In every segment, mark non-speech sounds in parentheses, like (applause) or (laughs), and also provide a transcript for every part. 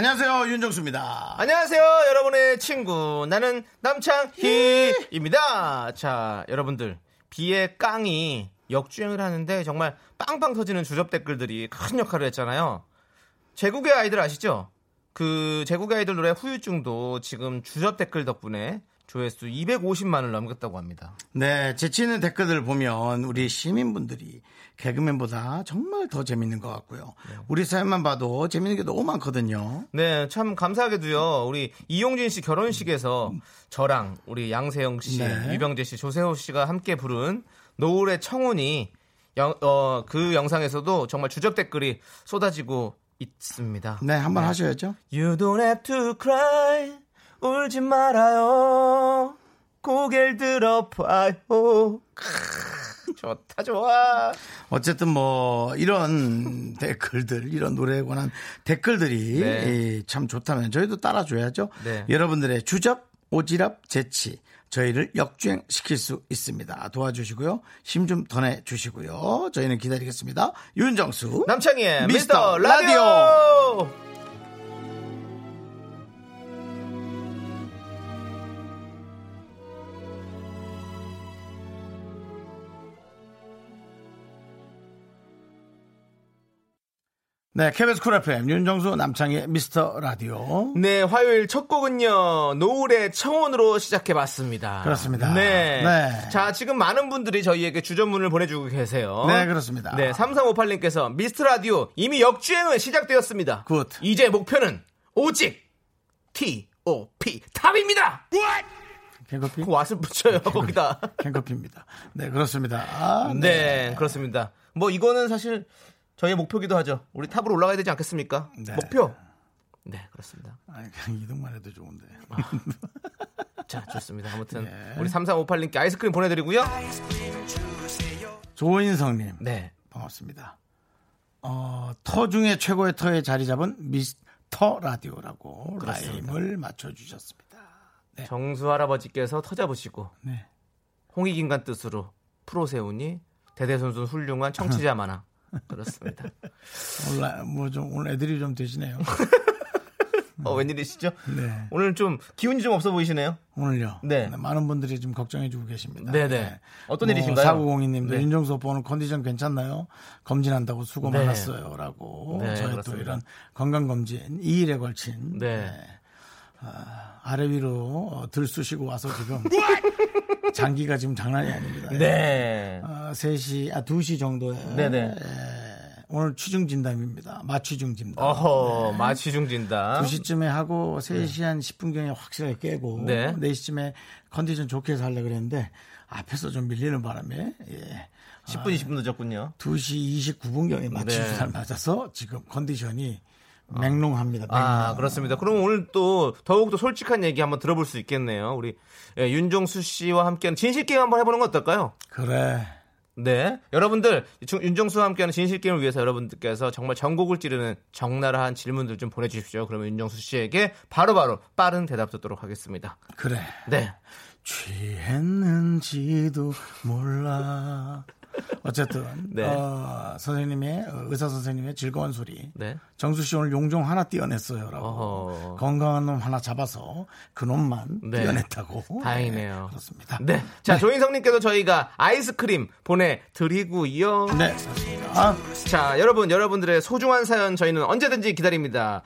안녕하세요 윤정수입니다. 안녕하세요, 여러분의 친구. 나는 남창희입니다. 자, 여러분들. 비의 깡이 역주행을 하는데 정말 빵빵 터지는 주접 댓글들이 큰 역할을 했잖아요. 제국의 아이들 아시죠? 그 제국의 아이들 노래 후유증도 지금 주접 댓글 덕분에 조회수 250만을 넘겼다고 합니다. 네, 재치 있는 댓글들 보면 우리 시민분들이 개그맨보다 정말 더 재밌는 것 같고요. 우리 사연만 봐도 재밌는 게 너무 많거든요. 네, 참 감사하게도요. 우리 이용진 씨 결혼식에서 저랑 우리 양세형 씨, 네. 유병재 씨, 조세호 씨가 함께 부른 노을의 청혼이 영- 어, 그 영상에서도 정말 주접 댓글이 쏟아지고 있습니다. 네, 한번 하셔야죠. You don't have to cry. 울지 말아요. 고개를 들어봐요. 크, 좋다, 좋아. 어쨌든 뭐 이런 (laughs) 댓글들, 이런 노래에 관한 댓글들이 네. 이, 참 좋다면 저희도 따라줘야죠. 네. 여러분들의 주접, 오지랖, 재치 저희를 역주행 시킬 수 있습니다. 도와주시고요. 힘 좀 더 내주시고요. 저희는 기다리겠습니다. 윤정수 남창희의 미스터 미스터 라디오. 네, KBS 쿨 FM 윤정수 남창희의 미스터 라디오. 네, 화요일 첫 곡은요, 노을의 청혼으로 시작해봤습니다. 그렇습니다. 네. 네. 자, 지금 많은 분들이 저희에게 주전문을 보내주고 계세요. 네, 그렇습니다. 네, 3358님께서 미스터 라디오 이미 역주행은 시작되었습니다. Good. 이제 목표는 오직 T.O.P. 탑입니다! 캔커피? 그걸 왜 붙여요, 거기다. 캔커피입니다. 네, 그렇습니다. 아, 네, 그렇습니다. 뭐 이거는 사실 저희의 목표기도 하죠. 우리 탑으로 올라가야 되지 않겠습니까? 네. 목표. 네, 그렇습니다. 아니, 그냥 이동만 해도 좋은데. 자, 좋습니다. 아무튼 네. 우리 3358님께 아이스크림 보내드리고요. 조인성님. 네. 반갑습니다. 어, 터 중에 최고의 터에 자리 잡은 미스터 라디오라고 그렇습니다. 라임을 맞춰주셨습니다. 네. 정수 할아버지께서 터 잡으시고 네. 홍익인간 뜻으로 프로 세우니 대대손손 훌륭한 청취자 많아. 그렇습니다. 오늘, 뭐 좀, 오늘 애들이 좀 되시네요. (laughs) 어, 웬일이시죠? 네. 오늘 좀 기운이 좀 없어 보이시네요. 오늘요. 네. 많은 분들이 좀 걱정해주고 계십니다. 네네. 어떤 일이신가요? 사구공이님도 네. 윤정수 오빠 오늘 컨디션 괜찮나요? 검진한다고 수고 네. 많았어요. 라고. 네, 저희 또 그렇습니다. 이런 건강 검진 2일에 걸친. 네. 아래 위로 어, 들쑤시고 와서 지금. (laughs) 장기가 지금 장난이 아닙니다. 네. 어, 3시, 아, 2시 정도에. 네네. 에, 오늘 취중 진담입니다. 마취중 진담. 어허, 마취중 진단. 2시쯤에 하고 3시 한 10분경에 확실하게 깨고 네. 4시쯤에 컨디션 좋게 해서 하려고 그랬는데 앞에서 좀 밀리는 바람에 예. 10분, 20분 늦었군요. 2시 29분경에 마취 네. 주사를 맞아서 지금 컨디션이 맹롱합니다. 아, 맹롱. 그렇습니다. 그럼 오늘 또 더욱 더 솔직한 얘기 한번 들어볼 수 있겠네요. 우리 예, 윤정수 씨와 함께하는 진실 게임 한번 해보는 거 어떨까요? 그래. 네. 여러분들, 중- 윤정수와 함께하는 진실 게임을 위해서 여러분들께서 정말 전곡을 찌르는 적나라한 질문들 좀 보내주십시오. 그러면 윤정수 씨에게 바로 바로 빠른 대답 듣도록 하겠습니다. 그래. 네. 취했는지도 몰라. 어쨌든 네. 어, 선생님의 어, 의사 선생님의 즐거운 소리. 네. 정수 씨 오늘 용종 하나 띄어냈어요라고 어허. 건강한 놈 하나 잡아서 그 놈만 네. 띄어냈다고. 다행이네요. 네, 그렇습니다. 네. 자, 조인성님께도 저희가 아이스크림 보내드리고요. 네. 그렇습니다. 자, 여러분, 여러분들의 소중한 사연 저희는 언제든지 기다립니다.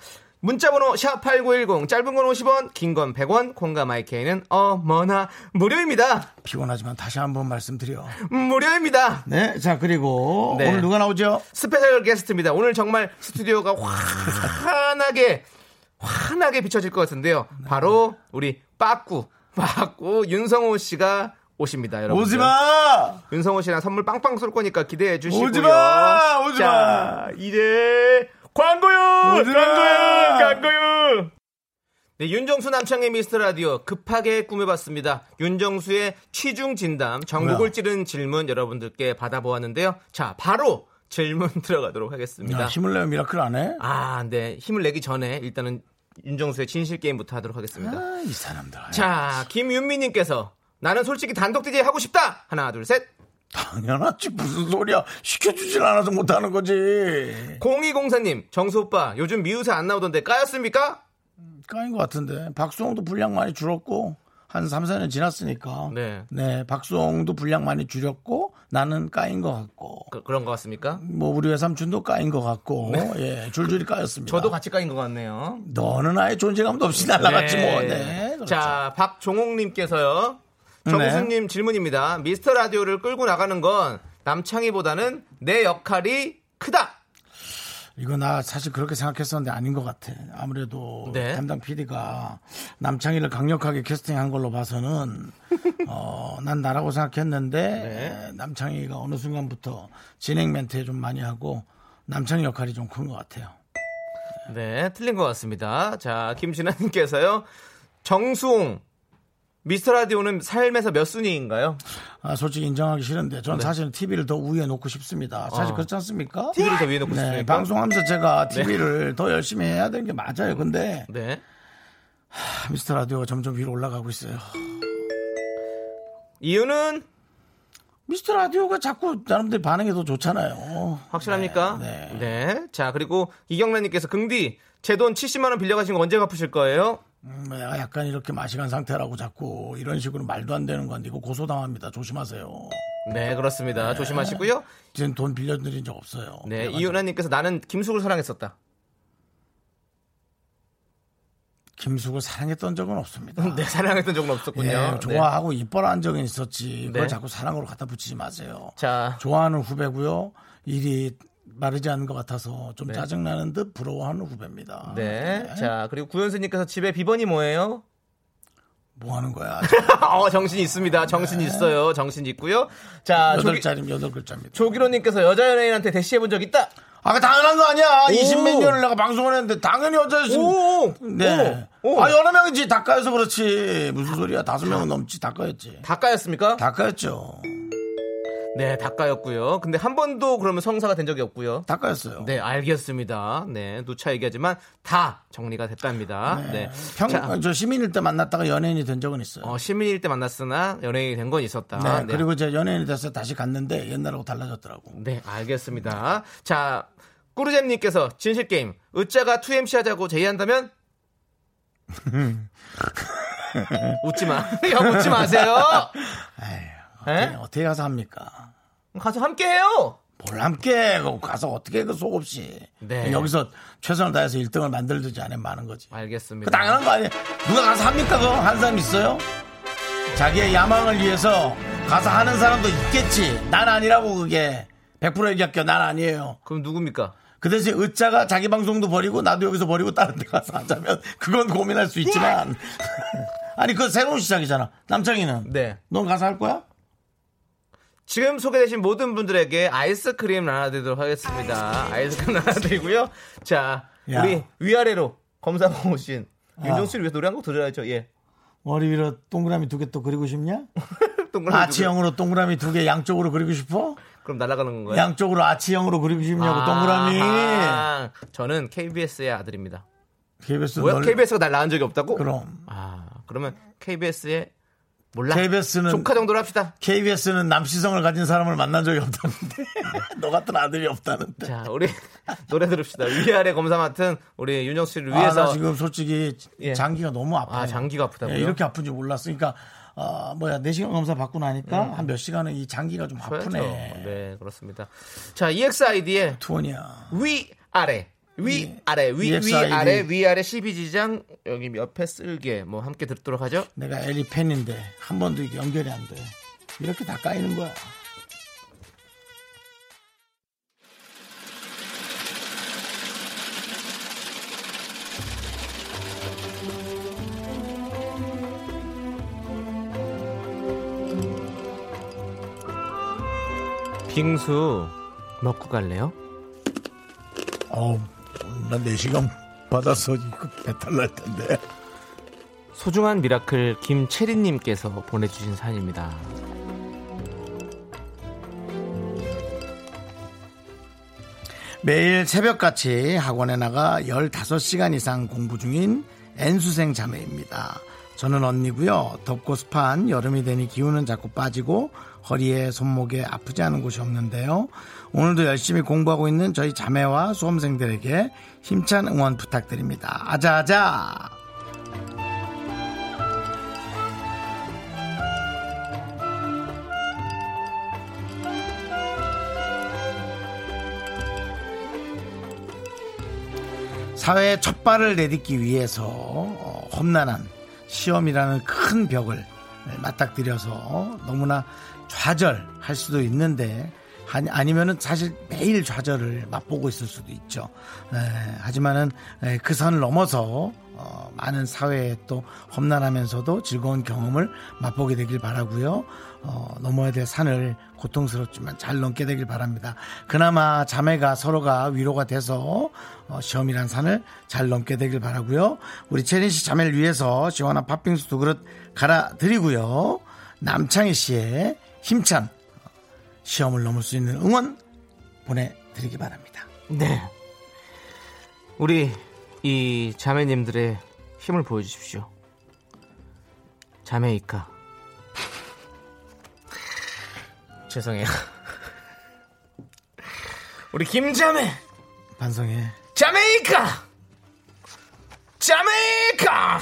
문자번호 샵8910 짧은 건 50원 긴 건 100원 콩과 마이 K는 어머나 무료입니다 피곤하지만 다시 한번 말씀드려. 무료입니다 네. 자 그리고 네. 오늘 누가 나오죠? special guest입니다 오늘 정말 스튜디오가 환하게 환하게 비춰질 것 같은데요 바로 우리 빠꾸 빠꾸 윤성호 씨가 오십니다 여러분 오지 마. 윤성호 씨랑 선물 빵빵 쏠 거니까 기대해 주시고요 오지 마! 오지 자, 이제 광고요! 광고요 광고요 네, 윤정수 남창희의 미스터 라디오 급하게 꾸며봤습니다. 윤정수의 취중 진담, 전국을 뭐야? 찌른 질문 여러분들께 받아보았는데요. 자, 바로 질문 (laughs) 들어가도록 하겠습니다. 야, 힘을 내면 miracle 안 해? 아, 네. 힘을 내기 전에 일단은 윤정수의 진실 게임부터 하도록 하겠습니다. 아, 이 사람들. 자, 김윤미님께서 나는 솔직히 단독 DJ 하고 싶다. 하나, 둘, 셋. 당연하지. 무슨 소리야. 시켜주질 않아서 못하는 거지. 0204님, 정수 오빠, 요즘 미우새 안 나오던데 까였습니까? 까인 것 같은데. 박수홍도 분량 많이 줄었고, 한 3, 4년 지났으니까. 네. 박수홍도 분량 많이 줄였고, 나는 까인 것 같고. 그, 런것 같습니까? 뭐, 우리 외삼촌도 까인 것 같고, 예, 줄줄이 까였습니다. 저도 같이 까인 것 같네요. 너는 아예 존재감도 없이 날아갔지 뭐. 네. 그렇죠. 자, 박종옥님께서요. 정수님 질문입니다. 미스터 라디오를 끌고 나가는 건 남창희보다는 내 역할이 크다. 이거 나 사실 그렇게 생각했었는데 아닌 것 같아. 아무래도 네. 담당 PD가 남창희를 강력하게 캐스팅한 걸로 봐서는 (laughs) 어, 난 나라고 생각했는데 네. 에, 남창희가 어느 순간부터 진행 멘트에 좀 많이 하고 남창희 역할이 좀 큰 것 같아요. 네, 틀린 것 같습니다. 자, 김진아님께서요. 정수홍. 미스터 라디오는 삶에서 몇 순위인가요? 아, 솔직히 인정하기 싫은데 저는 사실은 TV를 더 위에 놓고 싶습니다. 사실 네. 어. 그렇지 않습니까? TV를 더 위에 놓고 네, 싶습니까? 방송하면서 제가 TV를 더 열심히 해야 되는 게 맞아요. 근데 네. 미스터 라디오가 점점 위로 올라가고 있어요. 이유는 미스터 라디오가 자꾸 사람들 반응이 더 좋잖아요. 확실합니까? 네, 네. 자, 그리고 이경란님께서 긍디, 제 돈 70만 원 빌려가신 거 언제 갚으실 거예요? 음, 내가 약간 이렇게 마시간 상태라고 자꾸 이런 식으로 말도 안 되는 건데 이거 고소당합니다. 조심하세요. 네, 그렇습니다. 조심하시고요. 이젠 돈 빌려드린 적 없어요. 네, 이윤아님께서 나는 김숙을 사랑했었다. 김숙을 사랑했던 적은 없습니다. (laughs) 네, 사랑했던 적은 없었군요. 예, 네. 좋아하고 이뻐한 적은 있었지. 그걸 네. 자꾸 사랑으로 갖다 붙이지 마세요. 자, 좋아하는 후배고요. 일이 마르지 않은 것 같아서 좀 네. 짜증나는 듯 부러워하는 후배입니다. 네. 자, 그리고 구현수님께서 집에 비번이 뭐예요? 뭐 하는 거야? (laughs) 어, 정신 있습니다. 정신 있어요. 정신 있고요. 자, 여덟 자리면 여덟 글자입니다. 조기로님께서 여자 연예인한테 대시해 본 적 있다? 아, 그 당연한 거 아니야. 오. 20몇 년을 내가 방송을 했는데 당연히 여자였으면. 오! 네. 오! 오! 아, 여러 명이지. 닦아여서 그렇지. 무슨 소리야. 다섯 명은 넘지. 닦아였지. 닭가였습니까? 닦아였죠. 네, 닭가였고요. 근데 한 번도 그러면 성사가 된 적이 없고요. 닦아였어요. 네, 알겠습니다. 네, 누차 얘기하지만 다 정리가 됐답니다. 네. 평, 자, 저 시민일 때 만났다가 연예인이 된 적은 있어요. 어, 시민일 때 만났으나 연예인이 된 건 있었다. 네, 그리고 이제 연예인이 돼서 다시 갔는데 옛날하고 달라졌더라고. 네, 알겠습니다. 자, 꾸르잼님께서 진실게임, 으짜가 2MC 하자고 제의한다면? (laughs) 웃지 마. (laughs) 형, 웃지 마세요. 어떻게, 에? 어떻게 가서 합니까? 가서 함께 해요. 뭘 함께 그 가서 어떻게 그 속 없이 네. 여기서 최선을 다해서 1등을 만들든지 않으면 많은 거지. 알겠습니다. 그 당연한 거 아니에요. 누가 가서 합니까? 그거 한 사람 있어요? 자기의 야망을 위해서 가서 하는 사람도 있겠지. 난 아니라고 그게 100% 얘기할게요. 난 아니에요. 그럼 누굽니까? 그 대신 으짜가 자기 방송도 버리고 나도 여기서 버리고 다른 데 가서 하자면 그건 고민할 수 있지만 (laughs) 아니 그 새로운 시작이잖아. 남창이는 네. 넌 가서 할 거야? 지금 소개되신 모든 분들에게 아이스크림 나눠드리도록 하겠습니다. 아이스크림 나눠드리고요. 자, 야. 우리 위아래로 검사하고 오신 아. 윤정수를 위해서 노래 한 곡 들어야죠. 예. 머리 위로 동그라미 두 개 또 그리고 싶냐? (laughs) 동그라미 아치형으로 동그라미 두 개 양쪽으로 그리고 싶어? 그럼 날아가는 건가요? 양쪽으로 아치형으로 그리고 싶냐고 아, 동그라미. 아, 저는 KBS의 아들입니다. KBS 뭐야? 널 KBS가 날 낳은 적이 없다고? 그럼 아, 그러면 KBS의 몰라. KBS는 조카 정도로 합시다. KBS는 남시성을 가진 사람을 만난 적이 없다는데 (laughs) 너 같은 아들이 없다는데. 자, 우리 (laughs) 노래 들읍시다. 위아래 검사 맡은 우리 윤정 씨를 아, 위해서 나 지금 솔직히 예. 장기가 너무 아파요. 아, 장기가 아프다고요? 예, 이렇게 아픈지 몰랐으니까 어, 뭐야 내시경 검사 받고 나니까 한몇 시간은 이 장기가 좀. 아프네. 네, 그렇습니다. 자, EXID의 투원이야. 위 아래 위 아래 위, 위. 아래 위 아래 12지장 여기 옆에 쓸개 뭐 함께 듣도록 하죠. 내가 엘리 팬인데 한 번도 이게 연결이 안 돼. 이렇게 다 까이는 거야. 빙수 먹고 갈래요? 어우, 난 내시경 받아서 이거 배탈 날 텐데. 소중한 miracle 김채린님께서 보내주신 사연입니다. 매일 새벽같이 학원에 나가 15시간 이상 공부 중인 N수생 자매입니다. 저는 언니고요. 덥고 습한 여름이 되니 기운은 자꾸 빠지고 허리에 손목에 아프지 않은 곳이 없는데요. 오늘도 열심히 공부하고 있는 저희 자매와 수험생들에게 힘찬 응원 부탁드립니다. 아자아자! 사회의 첫 발을 내딛기 위해서 어, 험난한 시험이라는 큰 벽을 맞닥뜨려서 너무나 좌절할 수도 있는데 아니- 아니면은 사실 매일 좌절을 맛보고 있을 수도 있죠. 에, 하지만은 에, 그 선을 넘어서 어, 많은 사회에 또 험난하면서도 즐거운 경험을 맛보게 되길 바라고요. 어, 넘어야 될 산을 고통스럽지만 잘 넘게 되길 바랍니다. 그나마 자매가 서로가 위로가 돼서 어, 시험이란 산을 잘 넘게 되길 바라고요. 우리 채린 씨 자매를 위해서 시원한 팥빙수 두 그릇 갈아 드리고요. 남창희 씨의 힘찬 시험을 넘을 수 있는 응원 보내드리기 바랍니다. 네. 우리 이 자매님들의 힘을 보여주십시오. 자매이까. (laughs) 죄송해요. (laughs) 우리 김자매. 반성해. 자메이카! 자메이카!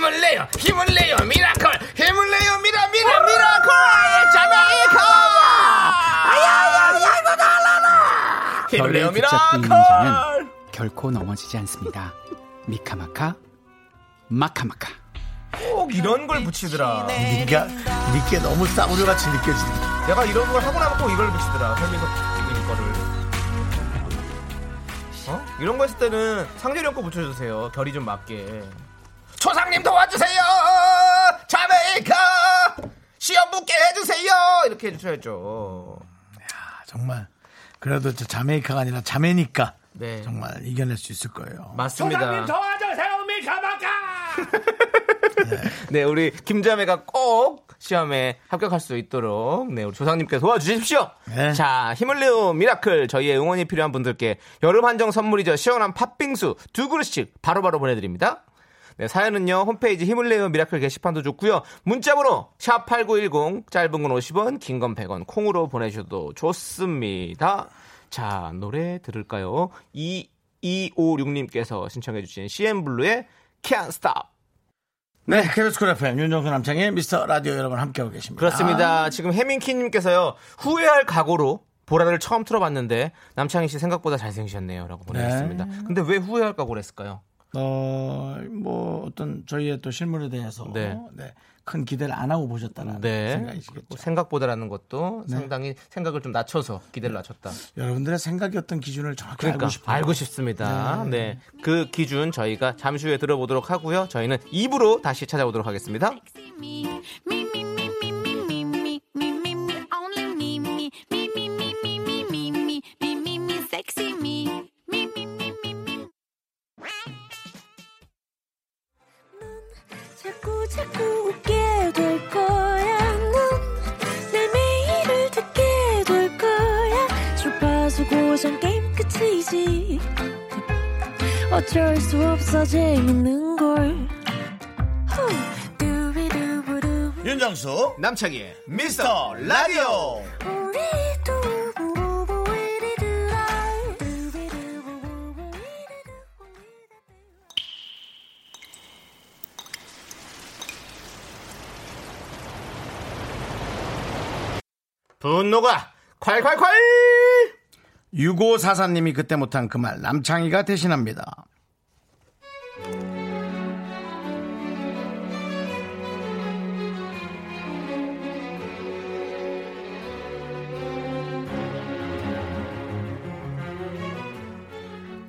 힘을 내요, 힘을 내요, 미라클! 힘을 내요, 미라, 미라, 미라클! 자메이카! 아야야야, 이거 달라라! 힘을 내요, 별을 붙잡고 있는 자는 미라클! 결코 넘어지지 않습니다. 미카마카 마카마카 꼭 이런 걸 붙이더라. 니가 니께 너무 싸구려같이 느껴진다. 내가 이런 걸 하고 나면 꼭 이걸 붙이더라. 설민석 이 거를. 어? 이런 거 했을 때는 상대령 거 붙여주세요. 결이 좀 맞게. 초상님 도와주세요! 자메이카! 시험 붙게 해주세요! 이렇게 해주셔야죠. 아, 정말 그래도 저 자메이카가 아니라 자매니까 네. 정말 이겨낼 수 있을 거예요. 맞습니다. 도와주세요 미카마카 (laughs) 네, 우리 김자매가 꼭 시험에 합격할 수 있도록 네, 우리 조상님께서 도와주십시오. 네. 자, 힘을 내요 miracle 저희의 응원이 필요한 분들께 여름 한정 선물이죠. 시원한 팥빙수 두 그릇씩 바로바로 보내드립니다. 네, 사연은요 홈페이지 힘을 내요 miracle 게시판도 좋고요. 문자번호 샵 #8910 짧은 건 50원, 긴 건 100원 콩으로 보내셔도 좋습니다. 자, 노래 들을까요? 2256님께서 신청해주신 CN블루의 Can't Stop. 네, KBS 쿨 FM 윤정수 남창의 미스터 라디오 여러분 함께하고 계십니다. 그렇습니다. 지금 해민키님께서요 후회할 각오로 보라를 처음 틀어봤는데 남창희 씨 생각보다 잘생기셨네요라고 보내셨습니다. 근데 왜 후회할 각오를 했을까요? 어, 뭐 어떤 저희의 또 실물에 대해서 네. 네, 큰 기대를 안 하고 보셨다는 네. 생각이시겠죠. 뭐 생각보다라는 것도 네. 상당히 생각을 좀 낮춰서 기대를 낮췄다. 여러분들의 생각이 어떤 기준을 정확히 그러니까 알고 싶어요. 알고 싶습니다. 네. 그 기준 저희가 잠시 후에 들어보도록 하고요. 저희는 2부로 다시 찾아오도록 하겠습니다. 어쩔 수 없어 재밌는 걸. 윤정수 남창희의 미스터 라디오. 분노가 콸콸콸! 6544님이 그때 못한 그 말 남창희가 대신합니다.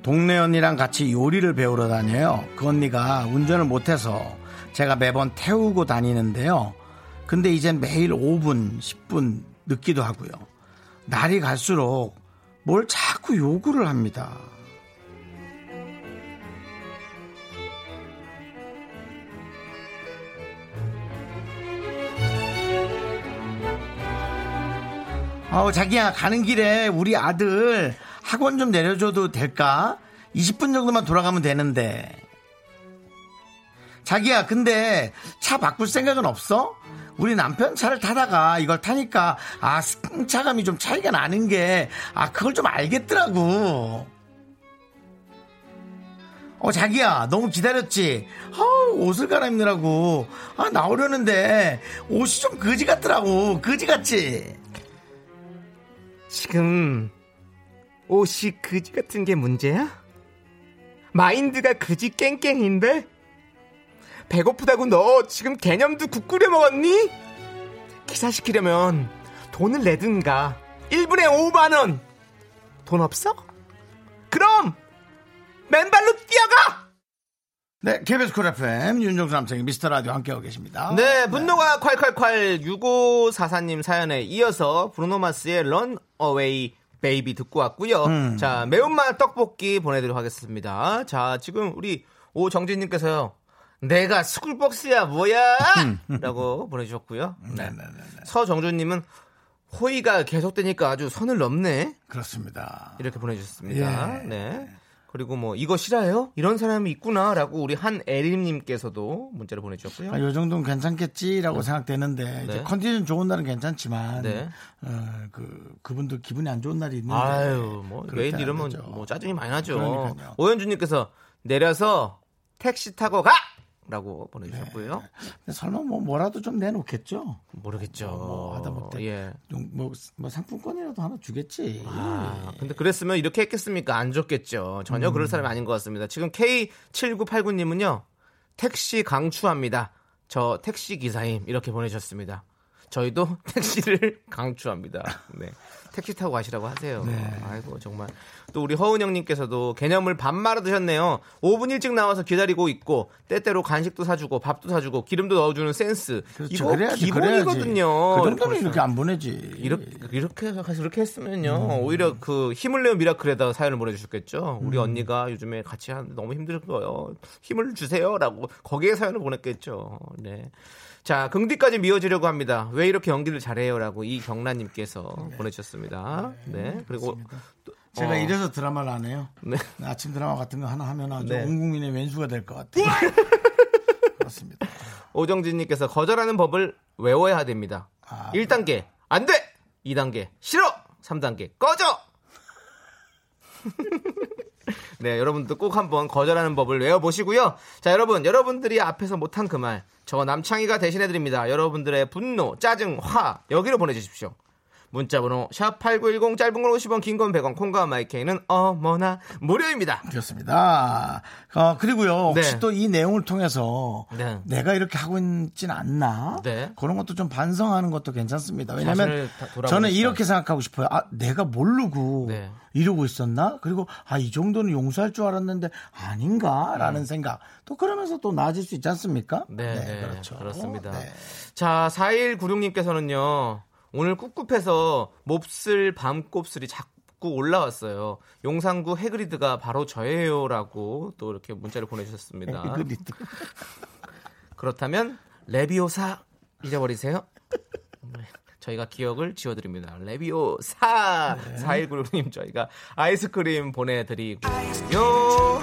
동네 언니랑 같이 요리를 배우러 다녀요. 그 언니가 운전을 못해서 제가 매번 태우고 다니는데요. 근데 이젠 매일 5분, 10분 늦기도 하고요. 날이 갈수록 뭘 자꾸 요구를 합니다. 아우 자기야 가는 길에 우리 아들 학원 좀 내려줘도 될까? 20분 정도만 돌아가면 되는데. 자기야, 근데 차 바꿀 생각은 없어? 우리 남편 차를 타다가 이걸 타니까, 아, 승차감이 좀 차이가 나는 게, 아, 그걸 좀 알겠더라고. 어, 자기야, 너무 기다렸지? 아 옷을 갈아입느라고. 아, 나오려는데, 옷이 좀 거지 같더라고. 거지 같지? 지금 옷이 그지 같은 게 문제야? 마인드가 그지 깽깽인데? 배고프다고 너 지금 개념도 국 끓여 먹었니? 기사시키려면 돈을 내든가 1분에 5만원 돈 없어? 그럼 맨발로 뛰어가! 네, KBS 쿨 FM 윤정수 남창희 미스터 라디오 함께하고 계십니다. 네, 분노가 콸콸콸 6544님 사연에 이어서 브루노마스의 Runaway Baby 듣고 왔고요. 음. 자, 매운맛 떡볶이 보내드리도록 하겠습니다. 자, 지금 우리 오정진님께서요. 내가 스쿨박스야 뭐야? 라고 보내주셨고요. 네. 서정준님은 호의가 계속되니까 아주 선을 넘네. 그렇습니다. 이렇게 보내주셨습니다. 예. 네. 그리고 뭐 이거 싫어요? 이런 사람이 있구나라고 우리 한애림님께서도 문자를 보내주셨고요. 아, 요 정도는 괜찮겠지라고 생각되는데 이제 네. 컨디션 좋은 날은 괜찮지만 네. 어, 그 그분도 기분이 안 좋은 날이 있는데 아유, 뭐 매일 때 이러면. 뭐 짜증이 많이 나죠. 오현주님께서 내려서 택시 타고 가! 라고 보내주셨고요. 근데 설마 뭐 뭐라도 좀 내놓겠죠. 모르겠죠. 뭐 하다 못해 예. 좀 뭐, 뭐 상품권이라도 하나 주겠지. 아, 근데 그랬으면 이렇게 했겠습니까? 안 줬겠죠. 전혀 음. 그럴 사람이 아닌 것 같습니다. 지금 K7989님은요, 택시 강추합니다. 저 택시 기사임. 이렇게 보내주셨습니다. 저희도 (laughs) 택시를 (laughs) 강추합니다. 네. 택시 타고 가시라고 하세요. 네. 아이고, 정말. 또 우리 허은영님께서도 개념을 밥 말아 드셨네요. 5분 일찍 나와서 기다리고 있고, 때때로 간식도 사주고, 밥도 사주고, 기름도 넣어주는 센스. 그렇죠. 이거 그래야지, 기본이거든요. 그래야지. 그 정도면. 이렇게 안 보내지. 이렇게 이렇게 이렇게 했으면요 음. 오히려 그 힘을 내어 미라클에다 사연을 보내주셨겠죠 우리 음. 언니가 요즘에 같이 하는데 너무 힘들 거예요 힘을 주세요라고 거기에 사연을 보냈겠죠 네 자 긍디까지 미워지려고 합니다 왜 이렇게 연기를 잘해요라고 이경란님께서 보내주셨습니다 네 그리고 또- 제가 어, 이래서 드라마를 안 해요. 네. 아침 드라마 같은 거 하나 하면 아주 네. 온 국민의 왼수가 될 것 같아요. (laughs) 그렇습니다. 오정진님께서 거절하는 법을 외워야 됩니다 아, 1단계 안돼 2단계 싫어 3단계 꺼져 (laughs) 네, 여러분도 꼭 한번 거절하는 법을 외워보시고요. 자, 여러분, 여러분들이 앞에서 못한 그 말, 저 남창희가 대신해드립니다. 여러분들의 분노, 짜증, 화, 여기로 보내주십시오. 문자번호, 샵 8910, 짧은 건 50원, 긴 건 100원, 콩과 마이케이는 어머나 무료입니다. 그렇습니다. 어, 그리고요, 혹시 네. 또이 내용을 통해서 네. 내가 이렇게 하고 있진 않나? 네. 그런 것도 좀 반성하는 것도 괜찮습니다. 왜냐하면 저는. 이렇게 생각하고 싶어요. 아, 내가 모르고 네. 이러고 있었나? 그리고 아, 이 정도는 용서할 줄 알았는데 아닌가라는 음. 생각. 또 그러면서 또 나아질 수 있지 않습니까? 네, 네, 그렇죠. 그렇습니다. 네. 자, 4196님께서는요, 오늘 꿉꿉해서 몹쓸 밤곱슬이 자꾸 올라왔어요. 용산구 해그리드가 바로 저예요라고 또 이렇게 문자를 보내주셨습니다. 해그리드. 그렇다면, 레비오사 잊어버리세요. 네, 저희가 기억을 지워드립니다. 레비오사! 4196님 저희가 아이스크림 보내드리고요.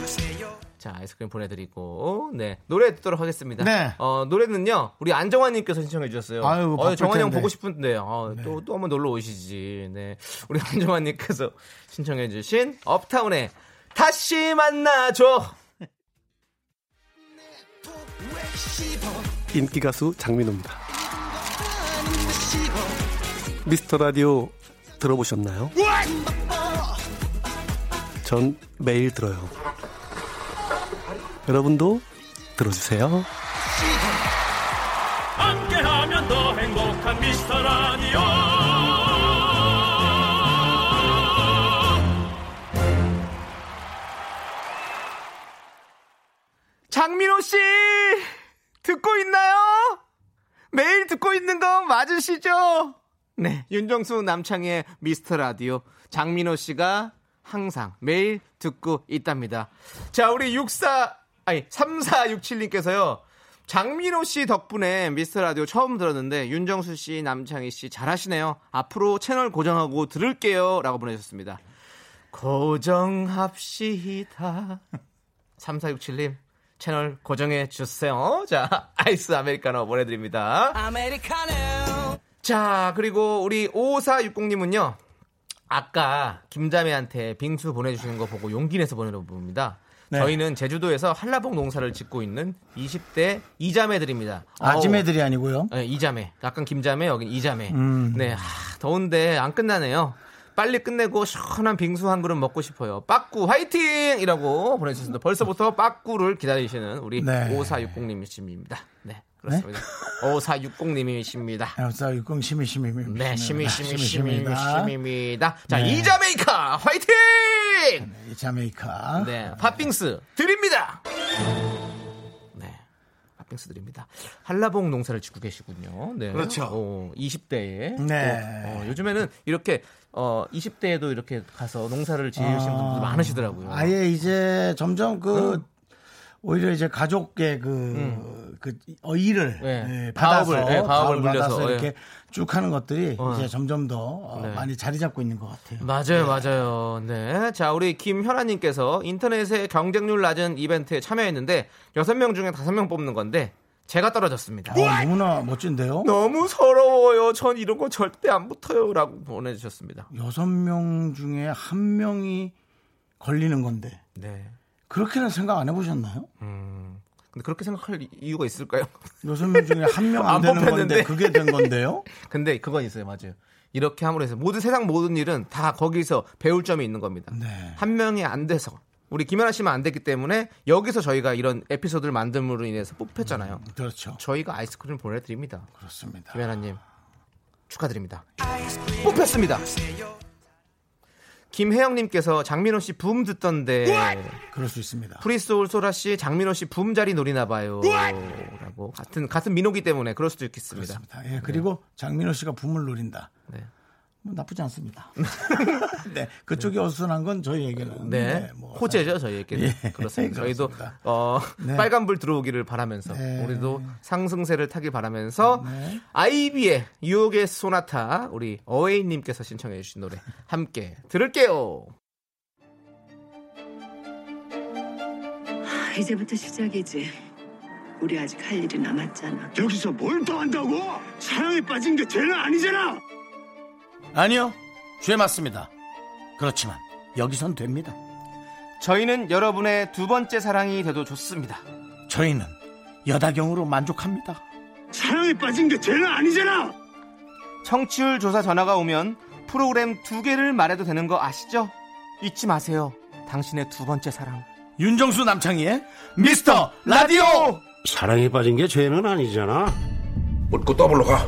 자, 아이스크림 보내드리고, 네. 노래 듣도록 하겠습니다. 네. 어, 노래는요, 우리 안정환님께서 신청해 주셨어요. 아유, 어, 정환이 형. 네. 보고 싶은데, 어, 또, 또 한번 놀러 오시지. 네. 우리 안정환님께서 신청해 주신 업타운의 다시 만나줘! 인기 가수 장민호입니다. 미스터 라디오 들어보셨나요? 전 매일 들어요. 여러분도 들어주세요. 함께하면 더 행복한 미스터 라디오 장민호 씨! 듣고 있나요? 매일 듣고 있는 거 맞으시죠? 네. 윤정수 남창의 미스터 라디오. 장민호 씨가 항상 매일 듣고 있답니다. 자, 우리 64, 아니, 3467님께서요. 장민호 씨 덕분에 미스터 라디오 처음 들었는데 윤정수 씨, 남창희 씨 잘하시네요. 앞으로 채널 고정하고 들을게요. 라고 보내주셨습니다. 고정합시다. 3467님 채널 고정해 주세요. 자, 아이스 아메리카노 보내드립니다. 자, 그리고 우리 5460님은요. 아까 김자매한테 빙수 보내주시는 거 보고 용기 내서 보내는 부분입니다. 네. 저희는 제주도에서 한라봉 농사를 짓고 있는 20대 이자매들입니다. 아지매들이 아니고요. 네, 이자매. 약간 김자매, 여긴 이자매. 음. 네, 하, 더운데 안 끝나네요. 빨리 끝내고 시원한 빙수 한 그릇 먹고 싶어요. 빠꾸 화이팅! 이라고 보내주셨습니다. 벌써부터 빠꾸를 기다리시는 우리 네. 5460님이십니다. 네, 그렇습니다. 5460님이십니다. 알았어, 육공 심이 심이 심이. 네, 심이, 심이, 심이, 심이다. 심입니다. 자, 네. 이자메이카 화이팅! 이 자메이카. 네, 팥빙스 드립니다. 네, 팥빙스 드립니다. 한라봉 농사를 짓고 계시군요. 네, 그렇죠. 어, 20대에. 네. 요즘에는 이렇게 어 20대에도 이렇게 가서 농사를 지으시는 분들 많으시더라고요. 아예 이제 점점 그 오히려 이제 가족의 그, 그 어, 일을 네. 예, 받아서 가업을, 네, 가업을 받아서 예. 이렇게 쭉 하는 것들이 어. 이제 점점 더 어, 네. 많이 자리 잡고 있는 것 같아요. 맞아요, 맞아요. 네. 자, 우리 김현아님께서 인터넷에 경쟁률 낮은 이벤트에 참여했는데 6명 중에 5명 뽑는 건데 제가 떨어졌습니다. 어, 너무나 멋진데요. 너무 서러워요. 전 이런 거 절대 안 붙어요. 라고 보내주셨습니다. 여섯 명 중에 한 명이 걸리는 건데 네. 그렇게는 생각 안 해보셨나요? 음. 근데 그렇게 생각할 이- 이유가 있을까요? (laughs) 여섯 명 중에 한명안안 되는. 건데 그게 된 건데요. (laughs) 근데 그건 있어요. 맞아요. 이렇게 함으로 해서 모든 세상 모든 일은 다 거기서 배울 점이 있는 겁니다. 네. 한 명이 안 돼서 우리 김연아 씨만 안 됐기 때문에 여기서 저희가 이런 에피소드를 만듦으로 인해서 뽑혔잖아요. 그렇죠. 저희가 아이스크림 보내드립니다. 그렇습니다. 김연아님 축하드립니다. 뽑혔습니다. 김혜영님께서 장민호 씨 붐 듣던데 그럴 수 있습니다. 프리소울 소라 씨 장민호 씨 붐 자리 노리나 봐요라고 같은 같은 민호기 때문에 그럴 수도 있겠습니다. 그렇습니다. 예, 그리고 장민호 씨가 붐을 노린다. 네. 뭐 나쁘지 않습니다. (laughs) 네, 그쪽이 어수선한 건 저희에게는 네, 뭐 호재죠 저희에게는 예, 그렇습니다. 저희도 그렇습니다. 어, 네. 빨간불 들어오기를 바라면서 네. 우리도 상승세를 타길 바라면서 네. 아이비의 유혹의 소나타 우리 어웨이님께서 신청해 주신 노래 함께 들을게요. 이제부터 시작이지. 우리 아직 할 일이 남았잖아. 여기서 뭘 더 한다고? 사랑에 빠진 게 죄는 아니잖아. 아니요, 죄 맞습니다. 그렇지만 여기선 됩니다. 저희는 여러분의 두 번째 사랑이 돼도 좋습니다. 저희는 여다경으로 만족합니다. 사랑에 빠진 게 죄는 아니잖아. 청취율 조사 전화가 오면 프로그램 두 개를 말해도 되는 거 아시죠? 잊지 마세요. 당신의 두 번째 사랑. 윤정수 남창희의 미스터 라디오. 사랑에 빠진 게 죄는 아니잖아. 묻고 더블로 가.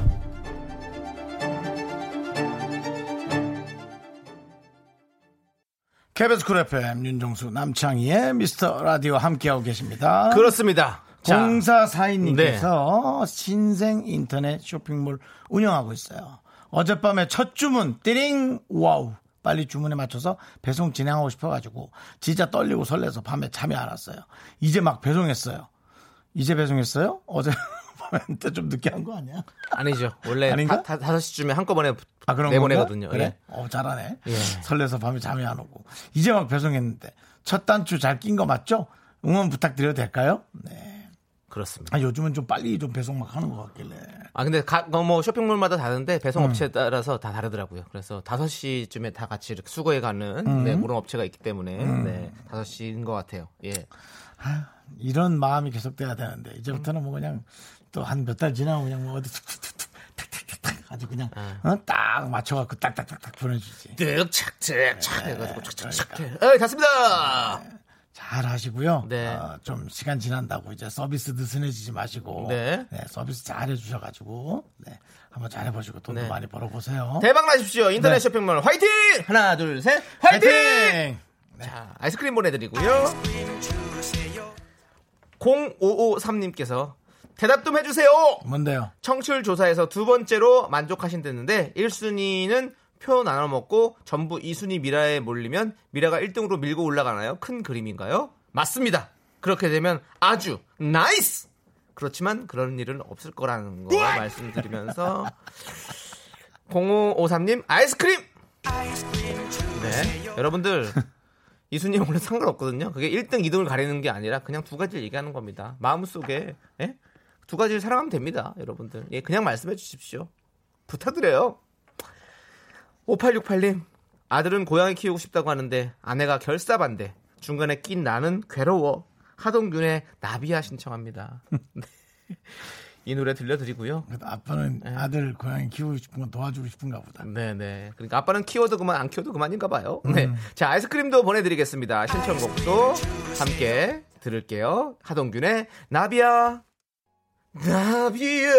KBS 쿨 FM 윤정수 남창희의 미스터 라디오 함께하고 계십니다. 그렇습니다. 자, 0442님께서 신생 인터넷 쇼핑몰 운영하고 있어요. 어젯밤에 첫 주문 띠링 wow 빨리 주문에 맞춰서 배송 진행하고 싶어가지고 진짜 떨리고 설레서 밤에 잠이 안 왔어요. 이제 막 배송했어요. 이제 배송했어요? 어제 밤에 좀 늦게 한 거 아니야? 아니죠. 원래 아닌가? 다, 다, 5시쯤에 한꺼번에 아 그런 내보내거든요. 건가? 그래? 예. 어 잘하네. 예. 설레서 밤에 잠이 안 오고 이제 막 배송했는데 첫 단추 잘 낀 거 맞죠? 응원 부탁드려도 될까요? 네. 그렇습니다. 아, 요즘은 좀 빨리 좀 배송 막 하는 것 같길래. 아 근데 각, 어, 뭐 쇼핑몰마다 다른데 배송 음. 업체에 따라서 다 다르더라고요. 그래서 5시쯤에 다 같이 이렇게 수거해 가는 음. 네, 그런 업체가 있기 때문에 네, 5시인 것 같아요. 예. 이런 마음이 계속돼야 되는데 이제부터는 뭐 그냥 또 한 몇 달 지나면 그냥 뭐 어디 툭툭툭툭 탁탁탁탁 아주 그냥 어? 딱 맞춰갖고 딱딱딱딱 보내주지. 득착득착 해가지고 착착착 해. 어, 닫습니다. 잘 하시고요. 네. 어, 좀 시간 지난다고 이제 서비스 느슨해지지 마시고 네. 서비스 잘 해주셔가지고 네, 한번 잘 해보시고 돈도 네. 많이 벌어보세요. 대박 나십시오. 인터넷 네. 쇼핑몰 화이팅! 하나, 둘, 셋. 화이팅! 화이팅! 자, 아이스크림 보내드리고요. 0553님께서 대답 좀 해주세요! 뭔데요? 청취율 조사에서 두 번째로 만족하신다는데 1순위는 표 나눠 먹고 전부 2순위 미라에 몰리면 미라가 1등으로 밀고 올라가나요? 큰 그림인가요? 맞습니다. 그렇게 되면 아주 nice! 그렇지만 그런 일은 없을 거라는 거 말씀드리면서 (laughs) 0553님 아이스크림. 네, 여러분들 (laughs) 이 순위는 원래 상관없거든요. 그게 1등, 2등을 가리는 게 아니라 그냥 두 가지를 얘기하는 겁니다. 마음속에 예? 두 가지를 사랑하면 됩니다, 여러분들. 예, 그냥 말씀해 주십시오. 부탁드려요. 5868님 아들은 고양이 키우고 싶다고 하는데 아내가 결사반대. 중간에 낀 나는 괴로워. 하동균의 나비야 신청합니다. 네. (laughs) 이 노래 들려드리고요. 아빠는 아들 고양이 키우고 싶은 건 도와주고 싶은가 보다. 네네. 그러니까 아빠는 키워도 그만, 안 키워도 그만인가 봐요. 네. 자, 아이스크림도 보내드리겠습니다. 신청곡도 함께 들을게요. 하동균의 나비야. 나비야,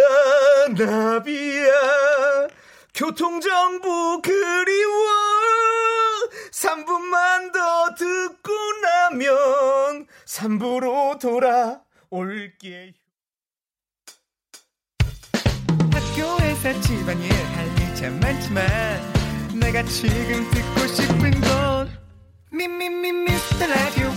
나비야. 교통정보 그리워. 3분만 더 듣고 나면 3부로 돌아올게요. 학교에서 집안일 할일참 많지만 내가 지금 듣고 싶은 건 미 미 미 미스터 라디오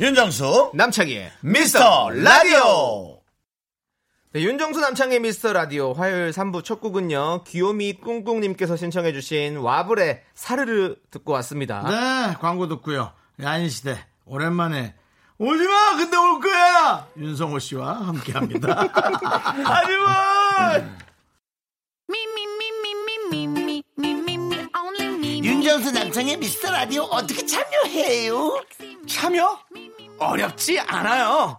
윤정수 남창희의 미스터 라디오. 네, 윤정수 남창의 미스터 라디오 화요일 3부 첫 곡은요. 귀요미 꿍꿍님께서 신청해 주신 와블의 사르르 듣고 왔습니다. 네, 광고 듣고요. 야인시대 오랜만에 오지마 근데 올 거야 윤성호 씨와 함께합니다. (laughs) 하지만 윤정수 남창의 미스터 라디오 어떻게 참여해요? 참여? 어렵지 않아요.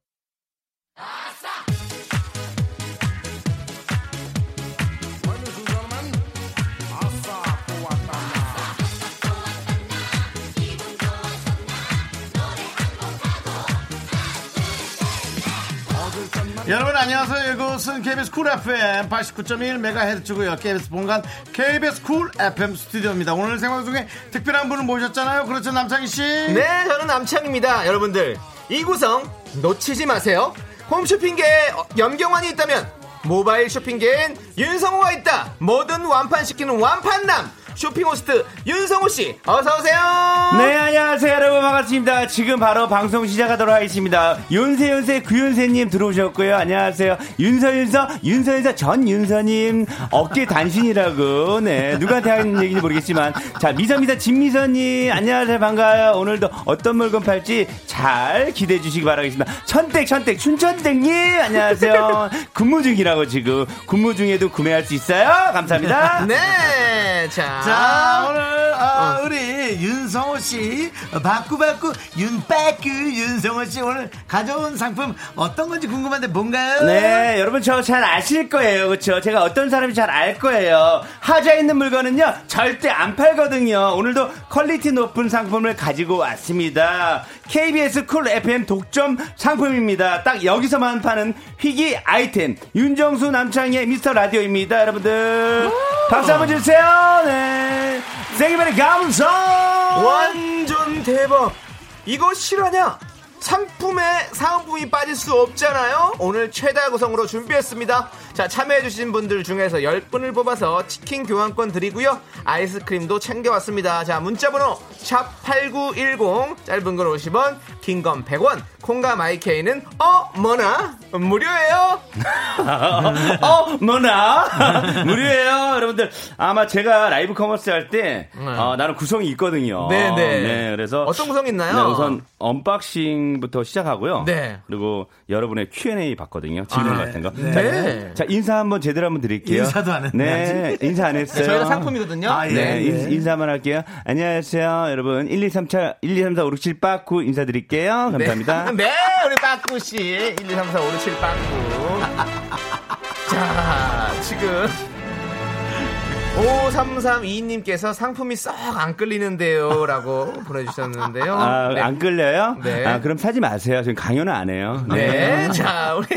여러분 안녕하세요. 이곳은 KBS 쿨 FM 89.1MHz고요. KBS 본관 KBS 쿨 FM 스튜디오입니다. 오늘 생방송에 특별한 분을 모셨잖아요. 그렇죠 남창희 씨? 네, 저는 남창희입니다. 여러분들, 이 구성 놓치지 마세요. 홈쇼핑계에 어, 염경환이 있다면 모바일 쇼핑계엔 윤성호가 있다. 뭐든 완판시키는 완판남. 쇼핑 호스트 윤성호 씨, 어서 오세요. 네, 안녕하세요, 여러분. 반갑습니다. 지금 바로 방송 시작하도록 하겠습니다. 윤세, 윤세, 구윤세님 들어오셨고요. 안녕하세요. 윤서, 윤서, 윤서, 윤서, 전 윤서님. 어깨 단신이라고. 네, 누구한테 하는 얘기인지 모르겠지만. 자, 미서, 미서, 진미서님. 안녕하세요. 반가워요. 오늘도 어떤 물건 팔지 잘 기대해 주시기 바라겠습니다. 천댁, 천댁, 춘천댁님. 안녕하세요. (laughs) 근무 중이라고 지금. 근무 중에도 구매할 수 있어요. 감사합니다. 네, 자. 자 오늘 아, 우리 윤성호 씨 바꾸바꾸 윤빠꾸 윤성호 씨 오늘 가져온 상품 어떤 건지 궁금한데 뭔가요? 네, 여러분 저 잘 아실 거예요. 그렇죠? 제가 어떤 사람인지 잘알 거예요. 하자 있는 물건은요. 절대 안 팔거든요. 오늘도 quality 높은 상품을 가지고 왔습니다. KBS 쿨 FM 독점 상품입니다. 딱 여기서만 파는 희귀 아이템. 윤정수 남창의 미스터 라디오입니다. 여러분들. 박수 한번 주세요. 네. 생이만의 감성! 완전 대박. 이거 실화냐? 상품에 사은품이 빠질 수 없잖아요. 오늘 최다 구성으로 준비했습니다. 자, 참여해주신 분들 중에서 10분을 뽑아서 치킨 교환권 드리고요. 아이스크림도 챙겨왔습니다. 자, 문자번호 샵8910 짧은 건 50원, 긴 건 100원. 콩과 마이케이는 어머나 무료예요. 어, 뭐나? (laughs) (laughs) 무료예요, 여러분들. 아마 제가 live commerce 할 때, 어, 나는 구성이 있거든요. 네, 네. 그래서. 어떤 구성이 있나요? 네, 우선 언박싱부터 시작하고요. 네. 그리고 여러분의 Q&A 받거든요. 질문 아, 네. 같은 거. 네. 자, 네. 자, 인사 한번 제대로 한번 드릴게요. 인사도 안 했네, 네. (laughs) 인사 안 했어요. 저희가 상품이거든요. 아, 예. 네, 예. 인- 인사만 할게요. 안녕하세요, 여러분. 1, 2, 3, 4, 1, 2, 3, 4, 5, 6, 7, 8, 9 인사드릴게요. 감사합니다. (laughs) 네, 우리 빠꾸 씨. 1, 2, 3, 4, 5, 6, 7 빠꾸. (laughs) 자, 지금 5332님께서 상품이 썩 안 끌리는데요. 라고 보내주셨는데요. 아, 네. 안 끌려요? 네. 아, 그럼 사지 마세요. 지금 강요는 안 해요. 네. 자, 우리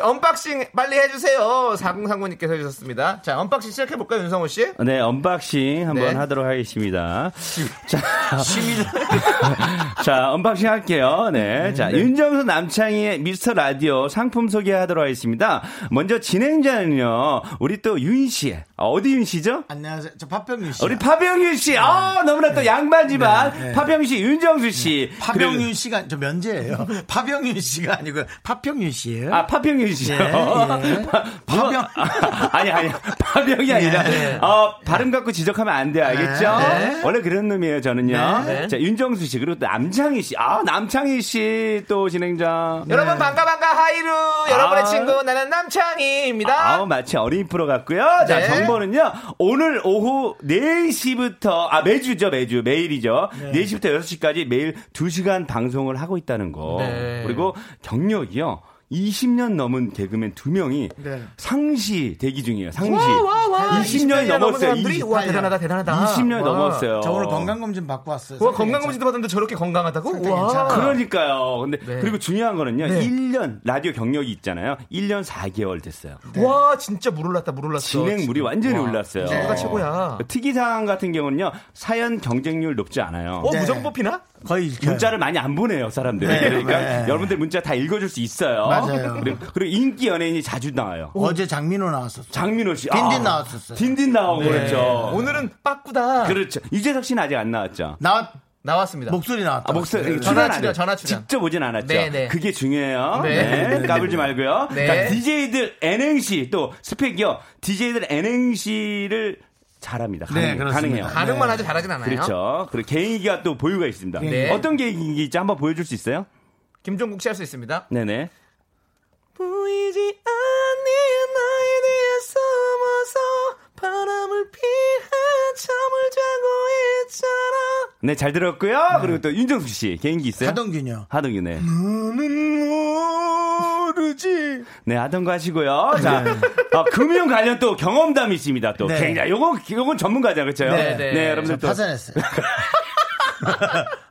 unboxing 빨리 해주세요. 4039님께서 해주셨습니다. 자, unboxing 시작해볼까요, 윤성호 씨? 네, unboxing 한번 네. 하도록 하겠습니다. 자, (laughs) 자, unboxing 할게요. 네. 자, 윤정수 남창희의 미스터 라디오 상품 소개하도록 하겠습니다. 먼저 진행자는요, 우리 또 윤 씨. 아, 어디 윤 씨죠? 안녕하세요. 저 파평윤 씨. 우리 파병윤 씨. 아, 너무나 또 양반 집안. 네, 네. 파병윤 씨, 윤정수 씨. 파병윤 씨가 저 면제예요. (laughs) 파병윤 씨가 아니고 파평윤 씨예요. 아, 파병윤 씨요. 예, 예. 파병. 아니, 아니. 파병이 아니라, 네. 어, 발음 갖고 지적하면 안 돼요. 알겠죠? 네. 원래 그런 놈이에요, 저는요. 네. 자, 윤정수 씨, 그리고 또 남창희 씨. 아, 남창희 씨 또 진행자. 여러분, 반가, 반가, 하이루. 여러분의 아. 친구, 나는 남창희입니다. 아우, 마치 어린이 프로 같고요. 자, 네. 정보는요. 오늘 오후 4시부터, 아, 매주죠, 매주. 매일이죠. 네. 4시부터 6시까지 매일 2시간 방송을 하고 있다는 거. 네. 그리고 경력이요. 20년 넘은 개그맨 두 명이 네. 상시 대기 중이에요. 상시. 와, 와, 와. 20년이 넘은 넘었어요. 사람들이? 20, 와, 대단하다, 대단하다. 20년이 와. 넘었어요. 저 오늘 건강검진 받고 왔어요. 와, 건강검진도 받았는데 저렇게 건강하다고? 와. 그러니까요. 근데 네. 그리고 중요한 거는요. 네. 1년 라디오 경력이 있잖아요. 1년 4개월 됐어요. 와, 진짜 물 올랐다, 물 올랐어. 진행물이 완전히 와, 올랐어요. 최고가 최고야. 특이사항 같은 경우는요. 사연 경쟁률 높지 않아요. 어, 네. 무조건 뽑히나? 거의 이렇게. 문자를 많이 안 보내요, 사람들이. 네, 그러니까 네. 여러분들 문자 다 읽어줄 수 있어요. 맞아요. 그리고, 그리고 인기 연예인이 자주 나와요. 어제 장민호 나왔었어. 장민호 씨. 딘딘 아, 나왔었어요. 딘딘 나오고 네. 그랬죠. 오늘은 빠꾸다. 그렇죠. 유재석 씨는 아직 안 나왔죠. 나왔 나왔습니다. 목소리 나왔다. 아, 목소리 네. 전화 안 출연. 전화 출연. 직접 오진 않았죠. 네, 네. 그게 중요해요. 네. 네. 까불지 말고요. 네. 자, DJ들 N행시 또 스펙이요. DJ들 N행시를 잘합니다. 가능, 네. 가능해요. 가능만 네. 하지 잘하진 않아요. 그렇죠. 그리고 개인기가 또 보유가 있습니다. 네. 어떤 개인기인지 한번 보여줄 수 있어요? 김종국 씨 할 수 있습니다. 네네. 보이지 않는 나에 대해 숨어서 바람을 피해 잠을 자고 있잖아. 네, 잘 들었고요. 그리고 또 윤정수 씨 개인기 있어요? 하동균이요. 하동균, 네. 모르지. 네, 하던 거 하시고요. 자, 어, 금융 관련 또 경험담이 있습니다. 또 네. 굉장히 요건 요건 전문가죠, 그렇죠? 네, 네. 여러분들 또 파산했어요. (laughs)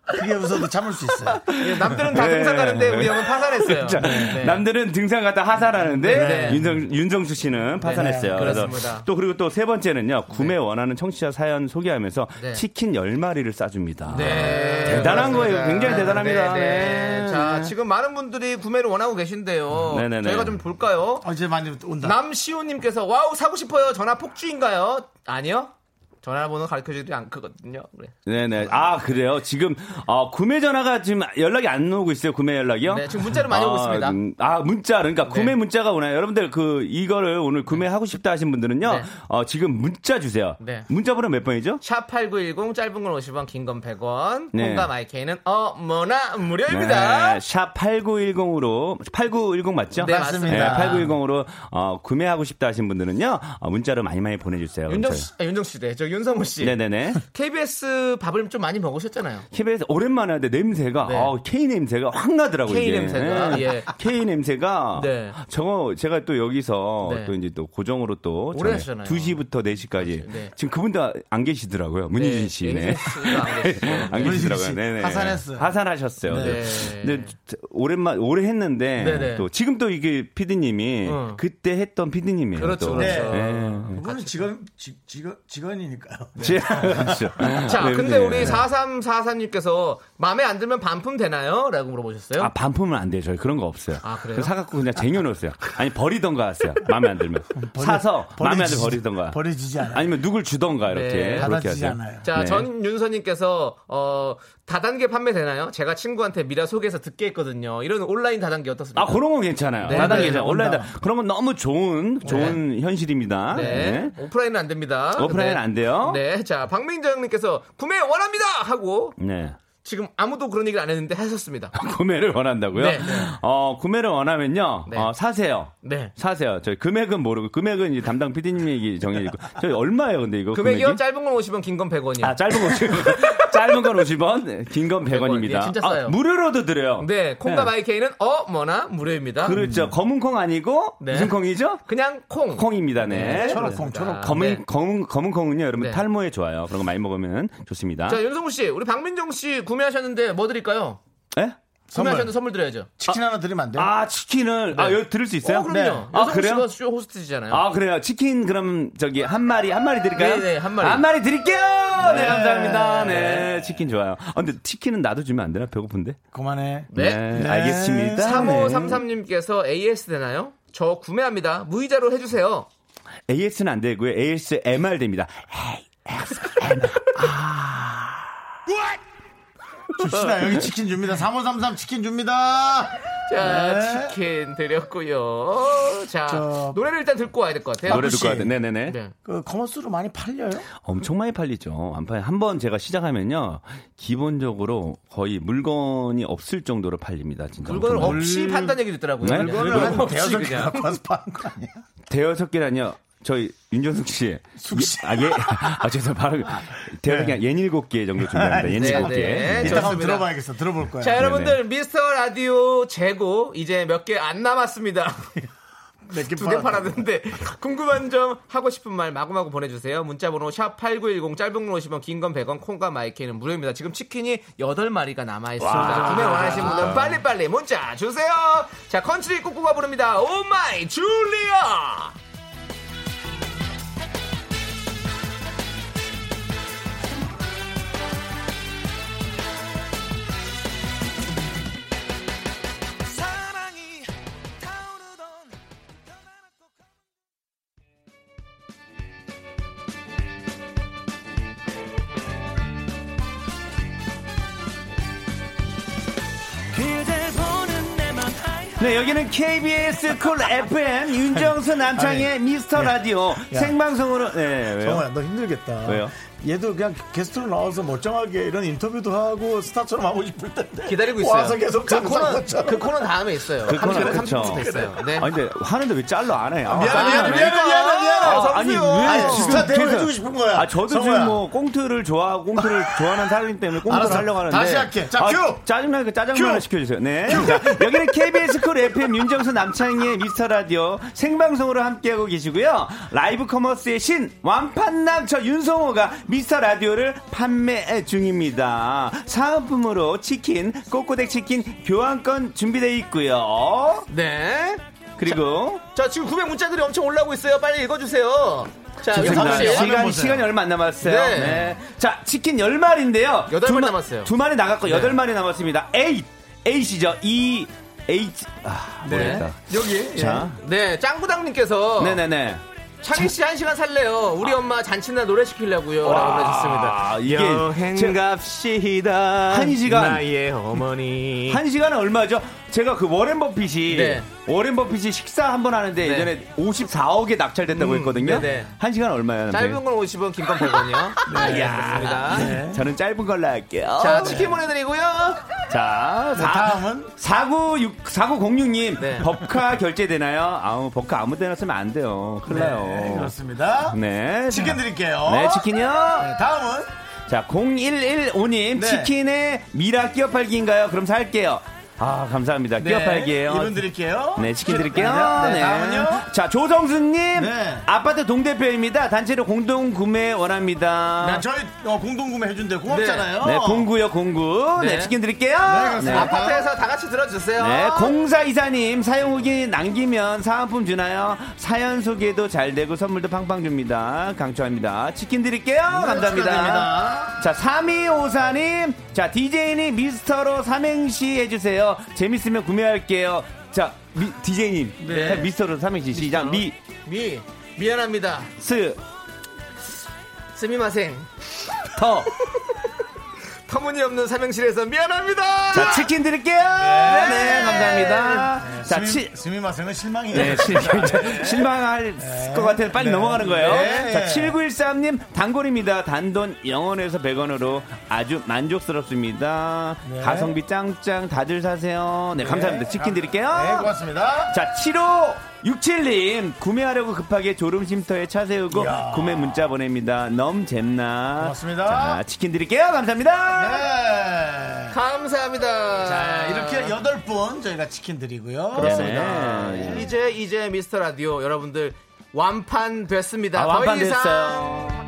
크게 웃어도 참을 수 있어요. 예, 남들은 다 등산 가는데 우리 형은 파산했어요. 자, 네. 남들은 등산 갔다 하산하는데 네. 윤정, 윤정수 씨는 파산했어요. 네, 그래서 그렇습니다. 또 그리고 또 세 번째는요. 구매 원하는 청취자 사연 소개하면서 네. 치킨 10마리를 싸줍니다. 네. 대단한 그렇습니다. 거예요. 굉장히 대단합니다. 네, 네. 네. 자, 지금 많은 분들이 구매를 원하고 계신데요. 네네네. 저희가 좀 볼까요? 어제 많이 온다. 남시호님께서 wow 사고 싶어요. 전화 폭주인가요? 아니요. 전화번호 가르쳐 주지 않거든요. 그래. 네네. 아, 그래요? 지금, 어, 구매 전화가 지금 연락이 안 오고 있어요. 구매 연락이요? 네, 지금 문자로 많이 오고 있습니다. 음, 아, 문자. 그러니까 네. 구매 문자가 오나요? 여러분들 그, 이거를 오늘 구매하고 싶다 하신 분들은요. 네. 어, 지금 문자 주세요. 네. 문자 번호 몇 번이죠? 샵 8910 짧은 건 50원, 긴 건 100원. 네. 콩과 마이케이는 어머나 무료입니다. 네, 샵 8910으로 8910 맞죠? 네, 맞습니다. 네, 8910으로 어, 구매하고 싶다 하신 분들은요. 어, 문자로 많이 많이 보내 주세요. 윤정 씨, 아, 윤정 씨, 네, 저 윤성호 씨. 네, 네, 네. KBS 밥을 좀 많이 먹으셨잖아요. KBS 오랜만에 하는데 냄새가 네. 어, K 냄새가 확 나더라고요. K 이게. 냄새가, 네. 예. (laughs) K 냄새가 네. 저거 제가 또 여기서 네. 또 이제 또 고정으로 또 오래 하시잖아요. 2시부터 4시까지 네. 지금 그분도 안 계시더라고요. 문희준 씨. 네. 씨가 (laughs) 안 계시더라고요. 씨. 네네. 하산했어요. 하산하셨어요. 네. 네. 근데 오랜만 오래 했는데 네네. 또 지금 또 이게 피디님이 응. 그때 했던 피디님이에요. 그렇죠, 또. 그렇죠. 네. 그분은 직원, 직, 직원, 직원이니까요. 지- 그렇죠. (laughs) 자, 네, 근데 네. 우리 4344님께서 마음에 안 들면 반품 되나요? 라고 물어보셨어요. 아, 반품은 안 돼요. 저희 그런 거 없어요. 아, 그래요? 사갖고 그냥 쟁여놓았어요. 아니, 버리던가 했어요. 마음에 안 들면. (laughs) 사서 마음에 안 들면 버리던가. 버려지지 않아요. 아니면 누굴 주던가, 이렇게. 네. 그렇게 하세요. 않아요. 자, 네. 전윤서님께서 어 다단계 판매 되나요? 제가 친구한테 미라 소개해서 듣게 했거든요. 이런 온라인 다단계 어떻습니까? 아, 그런 건 괜찮아요. 네, 다단계 네. 온라인 다, 그런 건 너무 좋은, 좋은 현실입니다. 네. 네. 오프라인은 안 됩니다. 오프라인은 안 돼요. 네. 자, 박민정 님께서 구매 원합니다! 하고 네. 지금 아무도 그런 얘기를 안 했는데 하셨습니다. (laughs) 구매를 원한다고요? 네, 네. 어, 구매를 원하면요. 네. 어, 사세요. 네. 사세요. 저희 금액은 모르고 금액은 이제 담당 PD님 얘기 정해지고 (laughs) 저희 얼마예요, 근데 이거 금액이요? 금액이? 짧은 건 50원, 긴 건 100원이요. 아, 짧은 거 50원. (laughs) 짧은 건 50원, 긴 건 100원입니다. 예, 진짜 싸요. 무료로도 드려요. 네, 콩과 네. 마이케이는 어, 뭐나 무료입니다. 그렇죠. 검은 콩 아니고 네. 무슨 콩이죠? 그냥 콩. 콩입니다. 네. 초록콩, 초록콩. 검은 네. 검은 검은 콩은요, 여러분 네. 탈모에 좋아요. 그런 거 많이 먹으면 좋습니다. 자, 윤성우 씨, 우리 박민정 씨 구매하셨는데 뭐 드릴까요? 예? 구매하셨는데 선물 드려야죠. 치킨 하나 드리면 안 돼요? 아 치킨을 아 네. 여기 들을 수 있어요? 어, 그럼요. 네. 아 그래요? 씨가 쇼 호스트시잖아요. 아 그래요. 치킨 그럼 저기 한 마리 한 마리 드릴까요? 네, 네, 한 마리. 드릴게요. 네, 감사합니다. 네, 치킨 좋아요. 아, 근데 치킨은 나도 주면 안 되나? 배고픈데. 그만해. 네. 네, 알겠습니다. 3533님께서 AS 되나요? 저 구매합니다. 무이자로 해주세요. 네. AS는 안 되고요. ASMR 됩니다. 줍시다. 여기 치킨 줍니다. 3533 치킨 줍니다. 자, 네. 치킨 드렸고요. 자, 저- 노래를 일단 듣고 와야 될 것 같아요. 노래 듣고 와야 돼. 네네네. 네. 그 커머스로 많이 팔려요? 엄청 많이 팔리죠. 안 팔. 한번 제가 시작하면요. 기본적으로 거의 물건이 없을 정도로 팔립니다. 진짜. 물건을 없이 판다는 얘기도 있더라고요. 네? 물건을 물건 한 대여섯 개. 갖고 와서 파는 거 아니야? 대여섯 개라뇨. 저희 윤정숙 씨. 숙 씨. 예, 아, 예. 아, 죄송 바로 개, 옌 일곱 개 정도 준비합니다. 옌 네, 일곱 네. 개. 네, 이따 한번. 들어봐야겠어. 들어볼 거야. 자, 여러분들 미스터 라디오 재고 이제 몇 개 안 남았습니다. (laughs) 몇개 두개 팔았는데 궁금한 점 하고 싶은 말 마구마구 보내주세요. 문자번호 샵 #8910 짧은 건 50원, 긴 건 100원, 콩과 마이크는 무료입니다. 지금 치킨이 8 마리가 남아 있습니다. 구매 원하시는 분들 빨리 빨리 문자 주세요. 자, 컨트리 꾹꾹아 부릅니다. 오 마이 줄리아. 네, 여기는 KBS 쿨 FM 윤정수 남창희의 미스터 라디오 생방송으로 네, 왜요? 정호야, 너 힘들겠다. 왜요? 얘도 그냥 게스트로 나와서 멀쩡하게 이런 인터뷰도 하고 스타처럼 하고 싶을 텐데. 기다리고 있어요. 와서 계속 그 코너 그 코너 다음에 있어요. 그 코너 30분 그쵸. 30분 됐어요. 네. 아니 근데 하는데 왜 잘라 안 해? 아, 미안해, 아, 미안해, 네. 미안해, 미안해, 미안해. 아, 아니 왜 아니, 지금 스타 대우 계속- 해주고 싶은 거야. 아 저도 성호야. 지금 뭐 꽁트를 좋아하고 꽁트를 좋아하는 사람이기 때문에 꽁트를. 하려고 하는데 다시 할게. 자, 아, 큐! 짜증나니까 짜장면을 큐! 시켜주세요. 네. 자, 여기는 KBS 쿨 FM 윤정수 남창희의 미스터 라디오 생방송으로 함께하고 계시고요. live commerce의 신 완판남 저 윤성호가 미스터 라디오를 판매 중입니다. 사은품으로 치킨 꼬꼬댁 치킨 교환권 준비되어 있고요. 네. 그리고 자, 지금 구매 문자들이 엄청 올라오고 있어요. 빨리 읽어주세요. 자, 시간. 시간이 얼마 안 남았어요. 네. 네. 자, 치킨 10마리인데요. 여덟 마리 남았어요. 두 마리 나갔고 네. 여덟 마리 남았습니다. 에이, 에이시죠. 이, H, 아, 모르겠다. 여기. 자. 네, 짱구당님께서. 네네네. 창희 씨 한 시간 살래요. 우리 엄마 잔치날 노래 시키려고요. 라고 보내주셨습니다. 아, 이게 여행 제- 갑시다. 한 시간. 나의 어머니. 한 시간은 얼마죠? 제가 그 워렌 버핏이 네. 워렌 버핏이 식사 한 번 하는데 네. 예전에 54억에 낙찰됐다고 음, 했거든요. 네네. 한 시간 얼마예요? 짧은 건 50원, 긴 건 100원이요. (laughs) 네, 그렇습니다. 저는 짧은 걸로 할게요. 자, 치킨 보내드리고요. 자, 자, 사- 다음은 4906, 4906님, 네. 법카 결제되나요? 아우, 법카 아무 데나 쓰면 안 돼요. 큰일 나요. 네, 그렇습니다. 네. 치킨 자, 드릴게요. 네, 치킨이요. 네, 다음은 자, 0115님, 네. 치킨에 미라 끼어 팔기인가요? 그럼 살게요. 아, 감사합니다. 끼어 네, 팔기예요 이분 드릴게요. 네, 치킨 드릴게요. 네, 다음은요. 자, 조성수님, 네. 아파트 동대표입니다. 단체로 공동 구매 원합니다. 네, 저희 어, 공동 구매 해준대 고맙잖아요. 네, 공구요, 공구. 네, 네. 치킨 드릴게요. 그렇습니다. 아파트에서 다 같이 들어주세요. 네, 공사 이사님 사용 후기 남기면 사은품 주나요? 사연 소개도 잘 되고 선물도 팡팡 줍니다. 강추합니다. 치킨 드릴게요. 감사합니다. 축하드립니다. 자, 3254님. 자, DJ님 미스터로 삼행시 해주세요. 재밌으면 구매할게요. 자, 미, DJ님. 네. 미스터로 삼행시 시작. 미, 미, 미안합니다. 스, 스미마생. 터, 터무니없는 삼행실에서 미안합니다. 자, 치킨 드릴게요. 네, 감사합니다. 자, 치, 스미마생은 실망이에요. 네, 실, (laughs) 실망할 것 같아서 빨리 넘어가는 거예요. 네. 자, 7913님, 단골입니다. 단돈 0원에서 100원으로 아주 만족스럽습니다. 네. 가성비 짱짱 다들 사세요. 네, 감사합니다. 치킨 드릴게요. 네, 고맙습니다. 자, 75 67님 구매하려고 급하게 졸음 쉼터에 차 세우고 이야. 구매 문자 보냅니다. 넘 잼나. 고맙습니다. 자, 치킨 드릴게요. 감사합니다. 네. 감사합니다. 자, 이렇게 여덟 분 저희가 치킨 드리고요. 그렇습니다. 네. 이제 이제 미스터 라디오 여러분들 완판 됐습니다. 아, 더 이상 완판됐어요.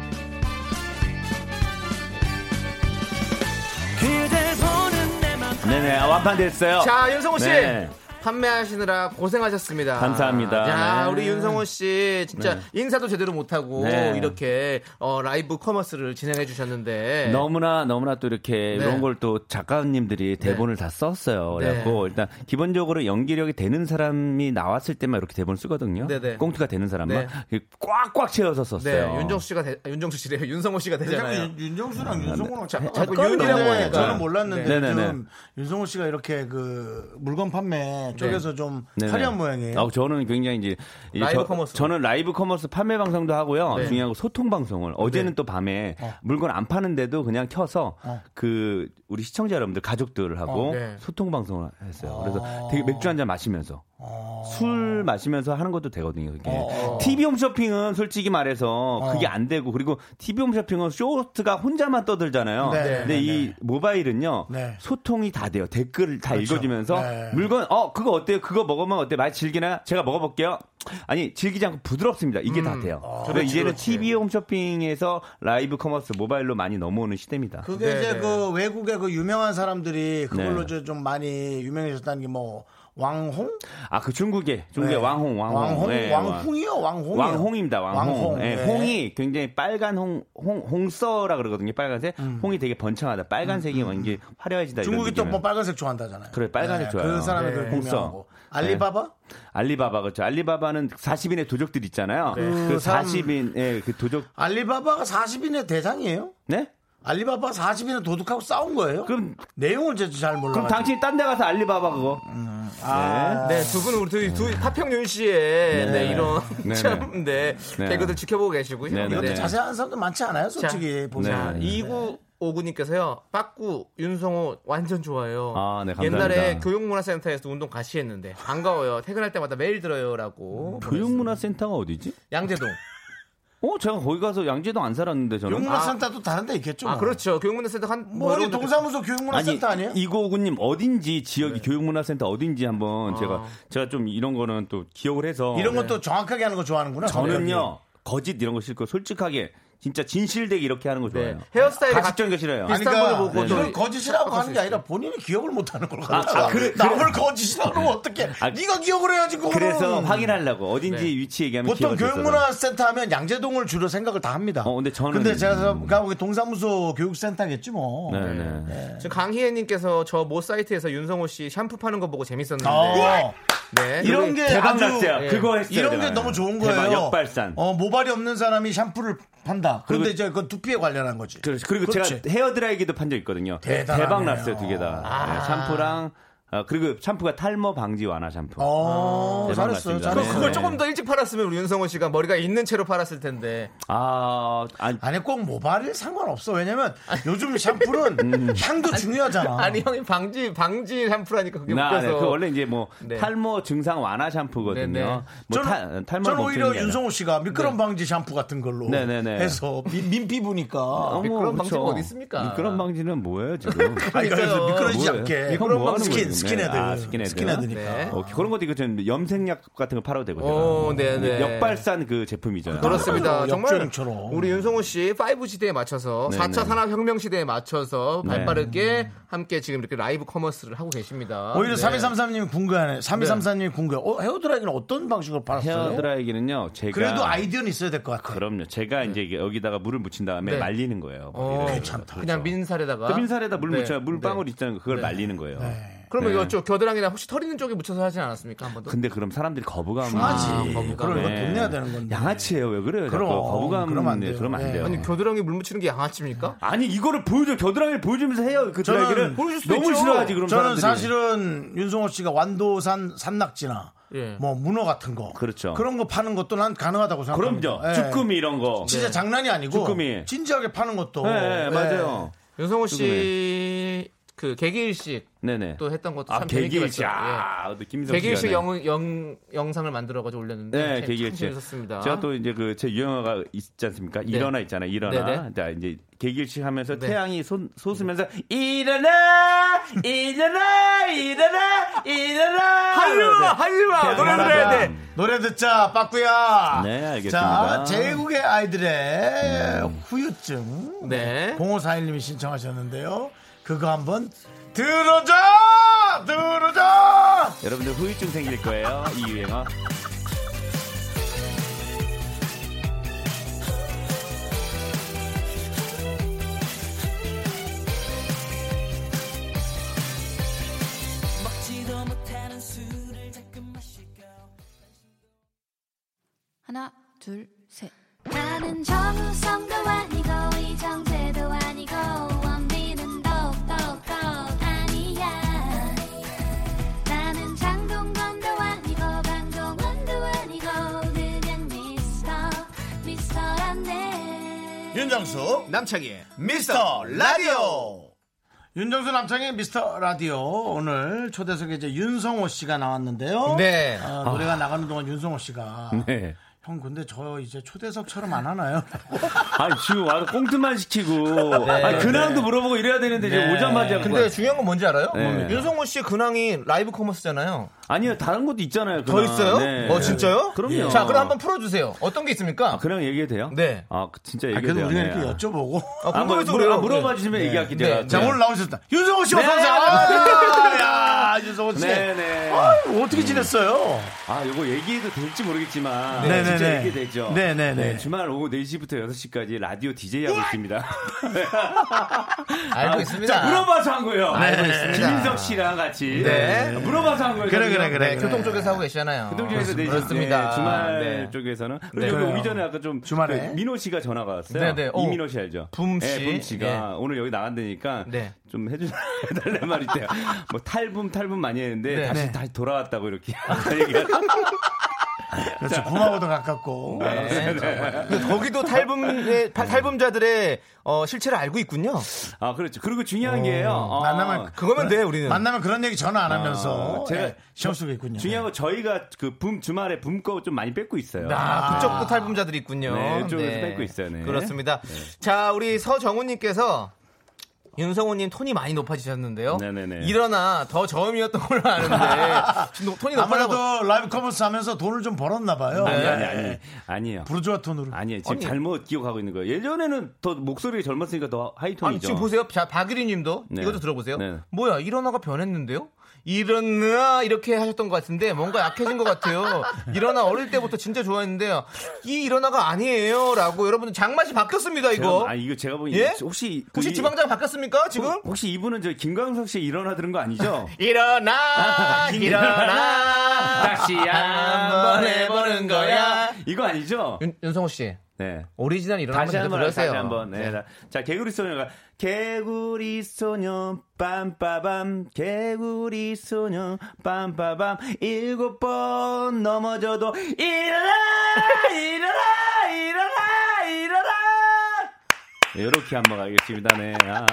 네네, 아, 완판 됐어요. 자, 윤성호 씨. 네. 판매하시느라 고생하셨습니다. 감사합니다. 야, 네. 우리 윤성호 씨 진짜 네. 인사도 제대로 못하고 네. 이렇게 어, live commerce를 진행해 주셨는데 너무나 너무나 또 이렇게 네. 이런 걸 또 작가님들이 대본을 다 썼어요. 그래갖고 네. 일단 기본적으로 연기력이 되는 사람이 나왔을 때만 이렇게 대본을 쓰거든요. 네, 네. 꽁트가 되는 사람만 네. 꽉꽉 채워서 썼어요. 네, 윤정수 씨가 되, 아, 윤정수 씨래요. (laughs) 윤성호 씨가 되잖아요. 윤- 윤정수랑 윤성호랑 자꾸 윤이라고 하니까. 저는 몰랐는데 네. 네네네. 윤성호 씨가 이렇게 그 물건 판매 쪽에서 좀 네네. 화려한 모양이에요. 아, 저는 굉장히 이제 이제 라이브 저, 커머스. 저는 라이브 커머스 판매 방송도 하고요. 네. 중요한 거 소통 방송을 어제는 또 밤에 물건 안 파는데도 그냥 켜서 그 우리 시청자 여러분들 가족들하고 어, 네. 소통 방송을 했어요. 그래서 되게 맥주 한 잔 마시면서 술 마시면서 하는 것도 되거든요. 그게 TV 홈쇼핑은 솔직히 말해서 그게 안 되고 그리고 TV 홈쇼핑은 쇼호스트가 혼자만 떠들잖아요. 네, 근데 네, 이 모바일은요 네. 소통이 다 돼요. 댓글 다 그렇죠. 읽어주면서 네. 물건 어 그거 어때요? 그거 먹으면 어때? 많이 질기나? 제가 먹어볼게요. 아니 질기지 않고 부드럽습니다. 이게 다 돼요. 그래서 그렇지, 이제는 그렇지. TV 홈쇼핑에서 라이브 커머스 모바일로 많이 넘어오는 시대입니다. 그게 네, 이제 네. 그 외국의 그 유명한 사람들이 그걸로 네. 좀 많이 유명해졌다는 게뭐 왕홍? 아 그 중국의 중국의 네. 왕홍 왕홍 왕홍? 네, 왕홍이요? 왕홍이요? 왕홍입니다. 왕홍. 왕홍, 네, 네. 홍이 굉장히 빨간 홍, 홍 홍서라 그러거든요. 빨간색. 음. 홍이 되게 번창하다. 빨간색이 완전 화려해지다. 이런 중국이 또. 뭐 빨간색 좋아한다잖아요. 그래, 빨간색 좋아요. 그 사람이 네. 그 홍서. 유명하고. 알리바바? 알리바바 그렇죠. 알리바바는 40인의 도적들 있잖아요. 그그 사람- 40인의 그 도적 알리바바가 40인의 대장이에요? 네? 알리바바 40인의 도둑하고 싸운 거예요? 그럼 내용을 제가 잘 몰라. 그럼 당신이 딴 데 가서 알리바바 그거. 아, 네, 두 분은 우리 두, 두 파평윤 씨의 네, 이런 네, 참, 네, 네. 개그들 지켜보고 계시고요. 네, 네, 이것도 네. 자세한 사람도 많지 않아요, 솔직히 자, 보면. 네. 2959님께서요, 빠꾸, 윤성호 완전 좋아요. 아, 네, 감사합니다. 옛날에 교육문화센터에서 운동 같이 했는데, 반가워요. 퇴근할 때마다 매일 들어요. 라고. 교육문화센터가 어디지? 양재동. 어, 제가 거기 가서 양재동 안 살았는데 저는. 교육문화센터도 다른 데 있겠죠. 아, 뭐. 그렇죠. 교육문화센터 한, 뭐 어디 여러분들 동사무소 교육문화센터 아니 에요? 이고구님 어딘지 지역이 교육문화센터 어딘지 한번 아. 제가 제가 좀 이런 거는 또 기억을 해서 이런 것도 정확하게 하는 거 좋아하는구나. 저는요 거짓 이런 거 싫고 솔직하게 진짜 진실되게 이렇게 하는 거 좋아해요. 네. 헤어스타일이 가식적인 거 싫어요. 비슷한 그러니까 걸 보고 이걸 또 거짓이라고 하는 게수 아니라 본인이 기억을 못 하는 걸 아, 가지고 아, 그래, 남을 거짓이라고 그러면 어떻게? 아, 네가 기억을 해야지 그거는. 그래서 확인하려고 어딘지 네. 위치 얘기하면 보통. 교육문화센터 하면 양재동을 주로 생각을 다 합니다. 어, 근데 저는- 근데 제가 가고 동사무소 교육센터겠지 뭐. 네네. 지금 강희애님께서 저 모 사이트에서 윤성호 씨 샴푸 파는 거 보고 재밌었는데. 어, 네. 이런 게 대박 아주 났어요. 예. 그거 했어요. 이런 게. 너무 좋은 대박, 거예요. 역발산. 어, 모발이 없는 사람이 샴푸를 판다. 그런데 이제 그건 두피에 관련한 거지. 그렇죠. 그리고 그렇지. 제가 헤어 드라이기도 판 적 있거든요. 대단하네요. 대박 났어요 두 개 다. 아. 네, 샴푸랑 어, 그리고 샴푸가 탈모 방지 완화 샴푸. 어, 대박 잘했어요. 그, 잘했어요. 그걸 네. 조금 더 일찍 팔았으면 우리 윤성호 씨가 머리가 있는 채로 팔았을 텐데. 아, 아니, 아니 꼭 모발이 상관없어. 왜냐면 요즘 샴푸는 향도 중요하잖아. 아니 형이 방지 방지 샴푸라니까 그게 나, 웃겨서. 네, 그 원래 이제 뭐 네. 탈모 증상 완화 샴푸거든요. 네, 네. 뭐 저는, 탈모 저는 오히려 윤성호 씨가 미끄럼 방지 샴푸 같은 걸로 네, 네, 네. 해서 미- 민피부니까 어머, 미끄럼 방지가 그쵸. 어디 있습니까? 미끄럼 방지는 뭐예요 지금? (laughs) 아니, 그래서 있어요. 미끄러지지 뭐예요? 않게 이건 뭐 하는 스킨? 스킨헤드 네. 아, 스킨헤드. 스킨헤드니까 네. 어, 그런 것도 이거 좀 염색약 같은 거 팔아도 제가. 오, 네네. 역발산 그 제품이죠. 그렇습니다. 어, 정말 역주행처럼. 우리 윤성호 씨5 시대에 맞춰서 네, 4차 네. 산업혁명 시대에 맞춰서 네. 발빠르게 함께 지금 이렇게 라이브 커머스를 하고 계십니다. 오히려 네. 3233님이 궁금해하네 3233님이 궁금해 어, 헤어드라이기는 어떤 방식으로 팔았어요? 헤어 드라이기는요. 제가 그래도 아이디어는 있어야 될 것 같아요 그럼요. 제가 이제 여기다가 물을 묻힌 다음에 네. 말리는 거예요. 어. 괜찮다. 그냥 맨살에다가 그 맨살에다 물 네. 묻혀요. 물방울 네. 있잖아요. 그걸 네. 말리는 거예요. 그러면 네. 이거 저 겨드랑이나 혹시 털 있는 쪽에 묻혀서 하지 않았습니까 한 번도? 근데 그럼 사람들이 거부감 흉하지. 거부감. 그걸 이거 네. 돈 내야 되는 건데. 양아치예요 왜 그래요? 그럼, 거부감 그러면 안 네, 돼요. 그러면 안 예. 돼요. 아니 겨드랑이 물 묻히는 게 양아치입니까? 아니 이거를 보여줘 겨드랑이를 보여주면서 해요 그 드라이기를 너무. 싫어하지 그럼 저는 사람들이. 사실은 윤성호 씨가 완도산 산낙지나 예. 뭐 문어 같은 거 그렇죠. 그런 거 파는 것도 난 가능하다고 생각합니다. 그럼요 예. 쭈꾸미 이런 거 진짜 장난이 아니고 쭈꾸미. 진지하게 파는 것도 네, 예. 맞아요 윤성호. 씨 그 개기일식 네네 또 했던 것도 아참 재밌게 개기일식. 예. 아또 김성 개기일식 네. 영, 영, 영상을 만들어 가지고 올렸는데 네, 참 개기일식. 재밌었습니다. 제가 또 이제 그 제 유행어가 있지 않습니까? 일어나 있잖아요. 일어나. 네네. 자, 이제 개길식 하면서 네. 태양이 솟, 솟으면서 일어나! 일어나! 일어나! 일어나! 하지마! 하지마! 노래를 해야 일어나. 돼! 노래 듣자 빠꾸야. 네, 알겠습니다. 자 제국의 아이들의 후유증. 네. 0541님이 신청하셨는데요. 그거 한번 들어줘, 들어줘. 여러분들 후유증 생길 거예요. 이 유행어. 하나, 둘, 윤정수 남창희 미스터 라디오. 윤정수 남창의 미스터 라디오 오늘 초대석에 이제 윤성호 씨가 나왔는데요. 네. 아, 노래가 나가는 동안 윤성호 씨가 네. 형 근데 저 이제 초대석처럼 안 하나요? (laughs) 아니, 지금 와서 꽁트만 시키고. 아니, 근황도 물어보고 이래야 되는데, 지금 네. 오자마자. 근데 그거- 중요한 건 뭔지 알아요? 네. 윤성호 씨의 근황이 라이브 커머스잖아요. 아니요, 다른 것도 있잖아요. 더 근황. 있어요? 네. 어 진짜요? 그럼요. 자 그럼 한번 풀어주세요. 어떤 게 있습니까? 아, 그냥 얘기해도 돼요? 네. 아, 진짜 아, 얘기해도 그래도 돼요. 우리가 네. 이렇게 여쭤보고 아, 아, 뭐, 궁금해서 물어, 그래요. 아, 물어봐 주시면 얘기할게요. 네. 자 네. 오늘 나오셨다. 윤성호 씨 어서 네, 오세요. 네, 아, 윤성호 씨. 네네. 아유, 어떻게 지냈어요? 아, 이거 얘기해도 될지 모르겠지만 네, 진짜 네, 네. 얘기 되죠. 네, 네, 네. 주말 오후 4시부터 6시까지 라디오 DJ 하고 있습니다. (laughs) 알고 아, 있습니다. 자, 물어봐서 한 거예요. 알고 있습니다. 김인석 씨랑 같이 네. 물어봐서 한 거예요. 그래. 그래, 그래. 네, 교통 쪽에서 하고 계시잖아요. 교통 중에서 4시 그렇습니다. 주말 네. 쪽에서는 네. 그리고. 오기 전에 아까 좀 주말에? 그 민호 씨가 전화가 왔어요. 네, 네. 오. 이민호 씨 알죠? 붐 씨. 네, 붐 씨가 네. 오늘 여기 나간다니까 네. 좀 해주 (laughs) 해달래 말이대요. 뭐 탈붐 탈붐 많이 했는데 네. 다시 네. 다시 돌아왔다고 이렇게 (laughs) 그렇죠. 부마보도 가깝고. 네. 근데 거기도 탈북의 탈북자들의 어, 실체를 알고 있군요. 아 그렇죠. 그리고 중요한 게요. 어, 만나면 그거면 돼 우리는. 만나면 그런 얘기 전화 안 하면서 아, 제가 예, 시험 쓰고 있군요. 중요한 건 저희가 그 붐 주말에 붐거 좀 많이 뺏고 있어요. 아, 그쪽도 탈북자들이 있군요. 네, 이쪽에서 뺏고 있어요, 네. 그렇습니다. 자, 우리 서정훈님께서 윤성호님 톤이 많이 높아지셨는데요. 네네네. 일어나 더 저음이었던 걸로 아는데 (laughs) 지금 톤이. 아무래도 라이브 커머스 하면서 돈을 좀 벌었나 봐요. 아니 네. 아니 아니 아니에요. 부르주아 톤으로. 아니에요. 지금 아니. 잘못 기억하고 있는 거예요. 예전에는 더 목소리가 젊었으니까 더 아니 하이 톤이죠. 지금 보세요. 자, 박유리님도 네. 이것도 들어보세요. 네. 뭐야 일어나가 변했는데요? 일어나 이렇게 하셨던 것 같은데 뭔가 약해진 것 같아요. 일어나 어릴 때부터 진짜 좋아했는데 이 일어나가 아니에요.라고 여러분들 장맛이 바뀌었습니다 이거. 아 이거 제가 보기 예? 혹시 그 혹시 이- 지방장 바뀌었습니까 지금? 혹시 이분은 저 김광석 씨 일어나 들은 거 아니죠? (laughs) 일어나 일어나 (laughs) 다시 한번 해보는 거야. 이거 아니죠? 윤, 윤성호 씨 네. 오리지널 일어나 다시 한번 불러주세요. 다시 한번. 네. 자, 자, 개구리 소녀가 개구리 소녀 빰빠밤 개구리 소녀 빰빠밤 일곱 번 넘어져도 일어나 일어나 일어나 일어나 이렇게 한번 가겠습니다. 네. 아.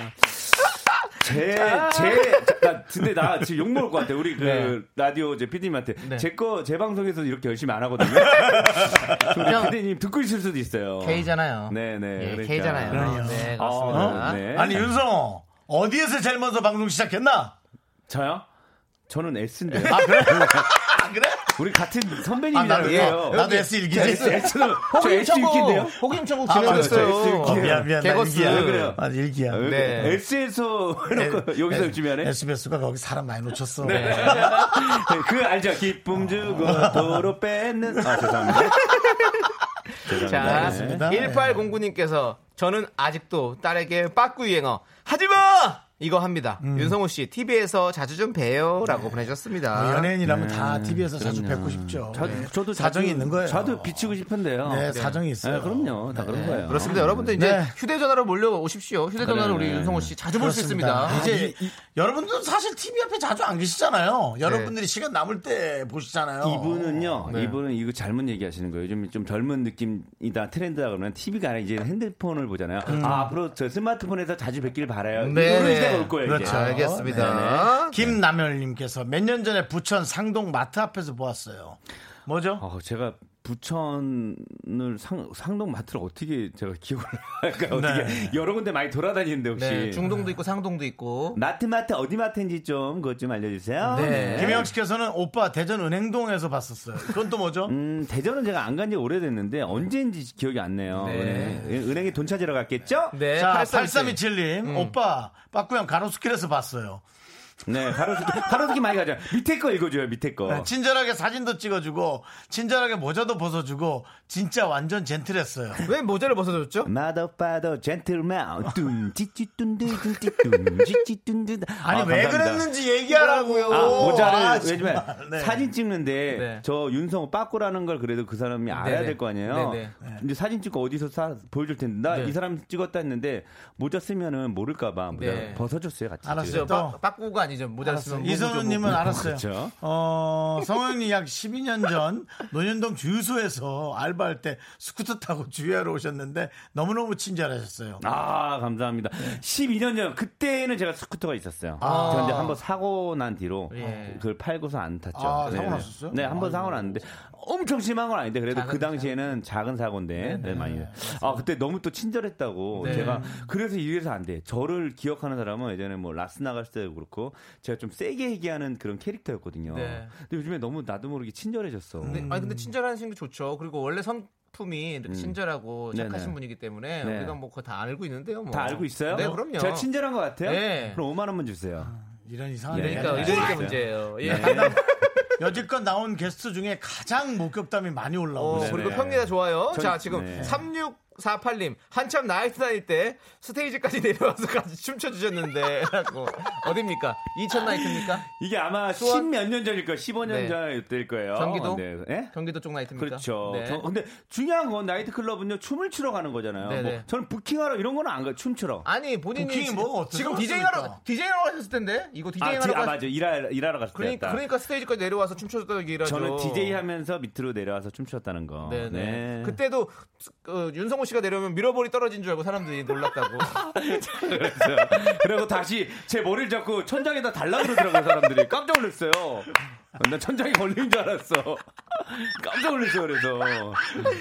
제, 제, 나, 근데 나 지금 욕먹을 것 같아. 우리 그 네. 라디오 제 PD님한테. 네. 제 거, 제 방송에서 이렇게 열심히 안 하거든요. (laughs) 그냥 PD님 듣고 있을 수도 있어요. K잖아요. 네네. 예, 그러니까. K잖아요. 그럼요. 네, 어, 그렇습니다. 네. 아니 윤성호 어디에서 제일 먼저 방송 시작했나? 저요? 저는 S인데요. 아 그래? (laughs) 아 그래? 우리 같은 아, 선배님이잖아요. 나도, 나도 S 일기지. (laughs) 저 S 일기인데요. 천국 호기심 천국 아. 어, 미안 미안 나 개거스. 일기야. 그래요? 아 일기야. 네. S에서 해놓고 여기서 주면에 SBS가 거기 사람 많이 놓쳤어. (laughs) 그 알죠? 기쁨 주고 도로 뺏는. 아 죄송합니다. (laughs) 죄송합니다. 자, 네. 알겠습니다. 1809님께서 저는 아직도 딸에게 빠꾸 유행어 하지마! 이거 합니다. 윤성호 씨, TV에서 자주 좀 봬요라고 보내셨습니다. 뭐 연예인이라면 네, 다 TV에서 자주 그럼요. 뵙고 싶죠. 저, 네. 저도 사정이 자주- 있는 거예요. 저도 비치고 싶은데요. 네, 사정이 있어요. 네, 그럼요. 다 그런 거예요. 그렇습니다. 여러분들 이제 네. 휴대전화로 몰려오십시오. 휴대전화로 그래. 우리 윤성호 씨 자주 볼 수. 있습니다. 이제 여러분들 사실 TV 앞에 자주 안 계시잖아요. 여러분들이 시간 남을 때 보시잖아요. 이분은요, 네. 이분은 이거 잘못 얘기하시는 거예요. 요즘 좀 젊은 느낌이다, 트렌드다 그러면 TV가 아니라 이제 핸드폰을 보잖아요. 아, 앞으로 저 스마트폰에서 자주 뵙길 바라요. 네, 네. 시대가 올 거예요, 그렇죠. 이제. 알겠습니다. 김남열님께서 몇 년 전에 부천 상동 마트 앞에서 보았어요. 뭐죠? 어, 제가 부천을 상, 상동 마트를 어떻게 제가 기억을 (laughs) 할까요? 어떻게 네. 여러 군데 많이 돌아다니는데 혹시 네, 중동도 있고 상동도 있고. 마트 마트 어디 마트인지 좀 그것 좀 알려주세요. 네. 김혜영 씨께서는 오빠 대전 은행동에서 봤었어요. 그건 또 뭐죠? 음, 대전은 제가 안 간 지 오래됐는데 언제인지 기억이 안 나요. 네. 은행, 은행에 돈 찾으러 갔겠죠? 네, 자, 8327. 8327님, 음. 오빠, 빠꾸형 가로수길에서 봤어요. 네, 가로수기, 가로수기 많이 가죠. 밑에 거 읽어줘요, 밑에 거. 네, 친절하게 사진도 찍어주고, 친절하게 모자도 벗어주고, 진짜 완전 젠틀했어요. 왜 모자를 벗어줬죠? 마더 파더 젠틀맨 뚠찌찌뚠드뚠뚠 찌찌뚠드 아니, 왜 그랬는지 얘기하라고요. 아, 모자를 아, 왜냐면. 네. 사진 찍는데 네. 저 윤성호 빠꾸라는 걸 그래도 그 사람이 알아야 네네. 될거 아니에요. 네네. 근데 사진 찍고 어디서 사, 보여줄 텐데 나이 네. 사람 찍었다 했는데 모자 쓰면은 모를까봐 모자 네. 벗어줬어요 같이. 알았어요. 빠꾸가 아니죠. 알았어요. 쓰면 이선우님은 알았어요. 그렇죠. 어, 성형이 약 12년 전 논현동 주유소에서 알바할 때 스쿠터 타고 주유하러 오셨는데 너무너무 친절하셨어요. 아 감사합니다. 12년 전 그때는 제가 스쿠터가 있었어요. 아. 그런데 한번 사고 난 뒤로 예. 그걸 팔고서 안 탔죠. 아, 사고 네네. 났었어요? 네, 한 번 사고 났는데 엄청 심한 건 아닌데 그래도 작은 그 당시에는 작은 사고인데 네, 많이. 아 그때 너무 또 친절했다고 네. 제가 그래서 이래서 안 돼. 저를 기억하는 사람은 예전에 뭐 라스 나갈 때도 그렇고 제가 좀 세게 얘기하는 그런 캐릭터였거든요. 네. 근데 요즘에 너무 나도 모르게 친절해졌어. 근데, 아니 근데 친절하신 게 좋죠. 그리고 원래 성 품이 이렇게 음. 친절하고 네네. 착하신 분이기 때문에 네. 우리가 뭐 그거 다 알고 있는데요. 뭐. 다 알고 있어요? 네, 그럼요. 제가 친절한 것 같아요. 네. 그럼 5만 원만 주세요. 이런 이상한 네. 그러니까 이러니까 하지 문제예요. 예. 네. 여지껏 나온 게스트 중에 가장 목격담이 많이 올라오고 어. 그리고 네. 평리가 좋아요. 전- 자, 지금 네. 3648님. 한참 나이트 다닐 때 스테이지까지 내려와서 같이 춤춰주셨는데. (laughs) 라고. 어딥니까? 이천 나이트입니까? 이게 아마 수원? 10몇 년 전일 거예요. 15년 네. 전일 거예요. 경기도? 네. 예? 경기도 쪽 나이트입니까? 그렇죠. 네. 저- 근데 중요한 건 나이트클럽은요, 춤을 추러 가는 거잖아요. 네네. 뭐 저는 부킹하러 이런 거는 안 가요, 춤추러. 아니, 본인이 어떻게 지금? 디제잉하러, 디제잉하러 가셨을 텐데? 이거 아, 디- 아, 가 맞아. 일하러, 일하러 갔을 그러니까, 때였다. 그러니까 스테이지까지 내려와서 춤춰줬다고 얘기를 하죠. 저는 DJ 하면서 밑으로 내려와서 춤추었다는 거. 네네. 네. 그때도 그 윤성호 씨가 내려오면 밀어버리 떨어진 줄 알고 사람들이 놀랐다고. (laughs) 그랬어요. 그리고 다시 제 머리를 잡고 천장에다 달라 그러더라고요, 사람들이. 깜짝 놀랐어요. 난 천장에 걸린 줄 알았어. 깜짝 놀랐어요, 그래서.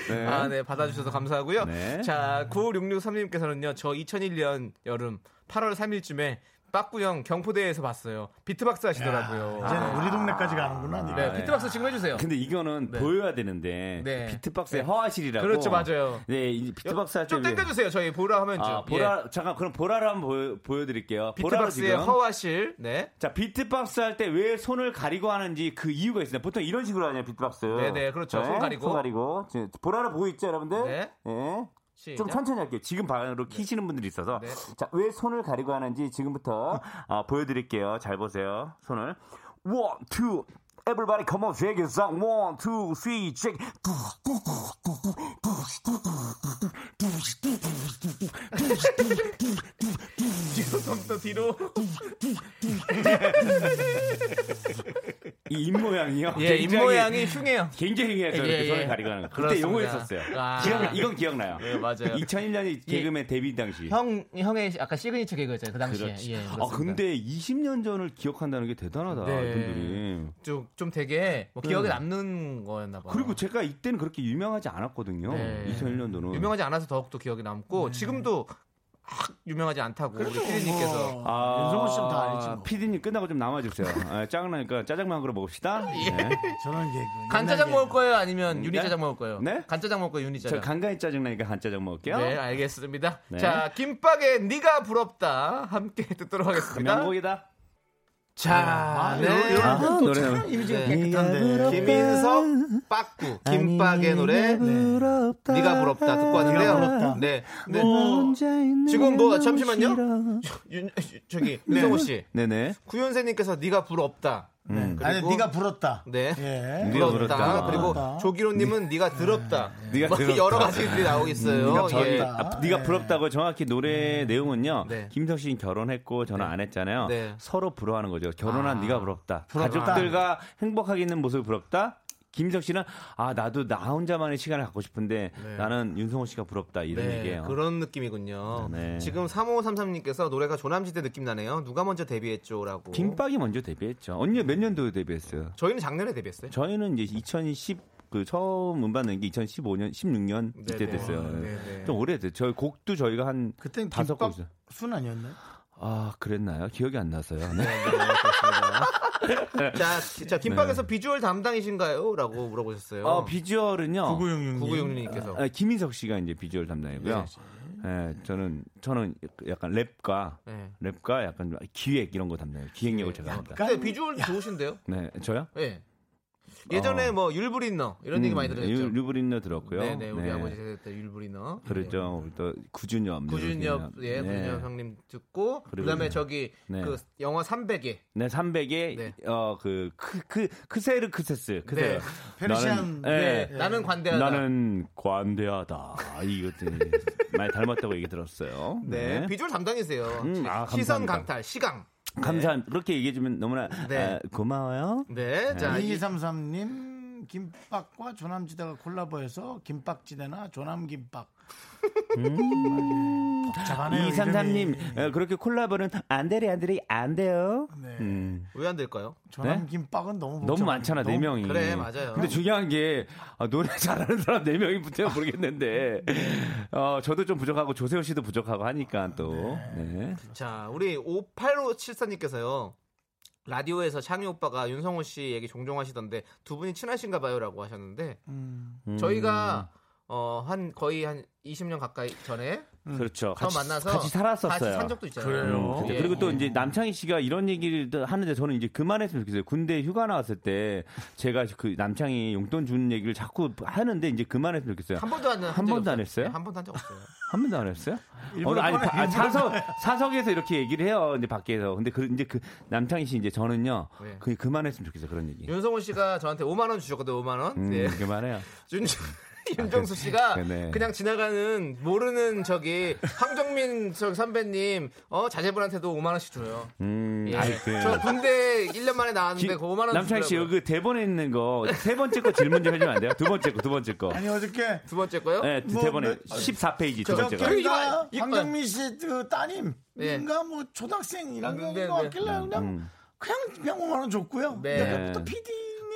네. 아, 네, 받아주셔서 감사하고요. 네. 자, 9663님께서는요, 저 2001년 여름 8월 3일쯤에 빠꾸형 경포대에서 봤어요. 비트박스 하시더라고요. 이제는 우리 동네까지 가는구나. 네, 네가. 비트박스 지금 해주세요. 근데 이거는 네. 보여야 되는데 네. 비트박스의 네. 허화실이라고 그렇죠, 맞아요. 네, 이 비트박스 할 때 좀 땡겨주세요. 저희 보라 하면 좀. 아, 보라 잠깐 그럼 보라를 한번 보여, 보여드릴게요. 보라로 비트박스의 허와실. 네. 자 비트박스 할 때 왜 손을 가리고 하는지 그 이유가 있어요. 보통 이런 식으로 하냐 비트박스. 네네, 그렇죠. 손 가리고. 손 가리고. 지금 보라를 보고 있죠, 여러분들? 네. 네. 시작. 좀 천천히 할게요. 지금 바로 키시는 분들이 있어서. 네. 자, 왜 손을 가리고 하는지 지금부터 어, 보여드릴게요. 잘 보세요. 손을. One, two, everybody come on, shake it out. One, two, three, shake. (laughs) 뒤로 좀더 (laughs) 뒤로. 이 입모양이요? 예, 입모양이 흉해요. 굉장히 흉해서 예, 이렇게 예. 손을 거. 그때 그렇습니다. 용어했었어요. 아. 기억, 이건 기억나요. 네, 맞아요. 2001년이 개그맨 데뷔 당시. 형, 형의 약간 시그니처 개그였잖아요. 그 당시에. 그렇지. 예, 아, 그렇습니다. 근데 20년 전을 기억한다는 게 대단하다, 네. 이분들이. 좀, 좀 되게 뭐 기억에 네. 남는 거였나 봐요. 그리고 제가 이때는 그렇게 유명하지 않았거든요. 네. 2001년도는. 유명하지 않아서 더욱더 기억에 남고 지금도 막 유명하지 않다고 우리 피디님께서 아, 윤성호 씨는 다 알지 뭐. 피디님 끝나고 좀 남아주세요. 아, 짜증나니까 짜장면 한 그릇 먹읍시다. 네. 저런 개그. 간짜장 먹을 거예요? 아니면 유니짜장 먹을 거예요? 네? 간짜장 먹을 거예요? 저 유니짜장? 간간히 짜증나니까 한짜장 먹을게요. 네, 알겠습니다. 네. 자, 김밥에 네가 부럽다 함께 듣도록 하겠습니다. 명곡이다. 자, 아, 네. 요- 요런 아, 또 노래. 참 이미지가 네. 깨끗한데. 김인석 빠꾸 김밥의 노래 네가 부럽다 듣고 왔는데요. 부럽다. 네. 네. 지금 뭐 잠시만요. 윤, 저기 윤성호 씨. 네네. 구윤세님께서 네가 부럽다. 음. 아니, 그리고- 네가 불었다. 네. 예. 네가 부럽다. 부럽다. 그리고 부럽다. 조기로님은 네가 들었다. 네가 뭐 들었다. 여러 가지들이 나오고 있어요. 네가 예. 부럽다. 아, 네가 부럽다고 정확히 노래 내용은요. 네. 김성 씨는 결혼했고 저는 네. 안 했잖아요. 네. 서로 부러워하는 거죠. 결혼한 아. 네가 부럽다. 부럽다. 가족들과 행복하게 있는 모습이 부럽다. 김성 씨는 아 나도 나 혼자만의 시간을 갖고 싶은데 네. 나는 윤성호 씨가 부럽다 이런 네, 얘기예요. 그런 느낌이군요. 네. 지금 3533님께서 노래가 조남지대 느낌 나네요. 누가 먼저 데뷔했죠라고. 김밥이 먼저 데뷔했죠. 언니 몇 년도에 데뷔했어요? 저희는 작년에 데뷔했어요. 저희는 이제 2010 그 처음 음반 낸게 2015년 16년 이때 네네. 됐어요. 네네. 좀 오래됐어요. 저희 곡도 저희가 한 그땐 다섯 곡 김밥 있어요. 순 아니었나요? 아 그랬나요? 기억이 안 나서요. 네. (laughs) 자, 자 김밥에서 비주얼 담당이신가요? 라고 물어보셨어요. 어, 비주얼은요. 9966님. 9966님께서. 아, 김인석 씨가 이제 비주얼 담당이고요. 네. 예, 저는 저는 약간 랩과 네. 랩과 약간 기획 이런 거 담당해요. 기획력을 제가 합니다. 근데 비주얼 좋으신데요? 네, 저요? 예. 예전에 어. 뭐 율브린너 이런 얘기 많이 들었죠. 유- 류브린너 들었고요. 네네 우리 아버지 세대 때 율브린너. 그랬죠. 우리 또 구준엽. 구준엽 예 네. 구준엽 형님 듣고 그리고 그다음에 네. 저기 네. 그 영화 300에 네, 300에 네. 어그 크, 크세르 크세스 크세르. 네. 페르시안, 나는, 예. 네. 나는 관대하다. 나는 관대하다. 이것들 (laughs) 많이 닮았다고 얘기 들었어요. 네. 비주얼 담당이세요. 음, 아, 시선 감사합니다. 강탈 시강. 감사합니다. 그렇게 얘기해주면 너무나 네. 아, 고마워요. 네. 자, 이- 2233님 김밥과 조남지대가 콜라보해서 김밥지대나 조남김밥. 음. 복잡하네요. 233님, 이름이. 어, 그렇게 콜라보는 안 되리, 안 되리, 안 돼요. 네. 음. 왜안 될까요? 조남김밥은 너무 복잡. 너무 많잖아, 네 명이. 그래, 맞아요. 근데 중요한 게, 아, 노래 (laughs) 잘하는 사람 네 명이 붙으면 모르겠는데, 어, 저도 좀 부족하고, 조세호 씨도 부족하고 하니까 또, 네. 자, 우리 5874님께서요. 라디오에서 창희 오빠가 윤성호 씨 얘기 종종 하시던데 두 분이 친하신가 봐요라고 하셨는데 음. 저희가 어, 한 거의 한 20년 가까이 전에 그렇죠. 처음 같이, 만나서 같이 살았었어요. 같이 산 적도 있잖아요. 그래요. 음. 예. 그리고 또 이제 남창희 씨가 이런 얘기를 또 하는데 저는 이제 그만했으면 좋겠어요. 군대 휴가 나왔을 때 제가 그 남창희 용돈 주는 얘기를 자꾸 하는데 이제 그만했으면 좋겠어요. 한 번도 안, 한 번도 안 했어요? 네, 한 번도 한 적 없어요. 한 번도 안 했어요? 일부러 어, 아니, 바- 아, 일부러 사석, 사석에서 이렇게 얘기를 해요. 이제 밖에서. 근데 그, 이제 그, 남창희 씨 이제 저는요. 네. 그, 그만했으면 좋겠어요. 그런 얘기. 윤성호 씨가 저한테 5만 원 주셨거든요. 5만 원. 음, 네. 그만해요. (laughs) 윤, 윤정수 씨가 네. 그냥 지나가는 모르는 저기 황정민 저 선배님 어 자제분한테도 5만 원씩 줘요. 음, 예. 아이, 그. 저 군대 1년 만에 나왔는데 기- 그 5만 원 남창희 씨. 여기 대본에 있는 거, 세 번째 거 질문 좀 해주면 안 돼요? 두 번째 거, 두 번째 거. 아니 어저께 두 번째 거요? 네, 뭐, 대본에 뭐, 14페이지 두 저- 번째 저- 거. 그- 그러니까 황정민 씨 그 따님 네. 인가 뭐 초등학생 1학년인 네, 것 네. 같길래 그냥 음. 그냥 그냥 5만 원 줬고요. 네. 또 PD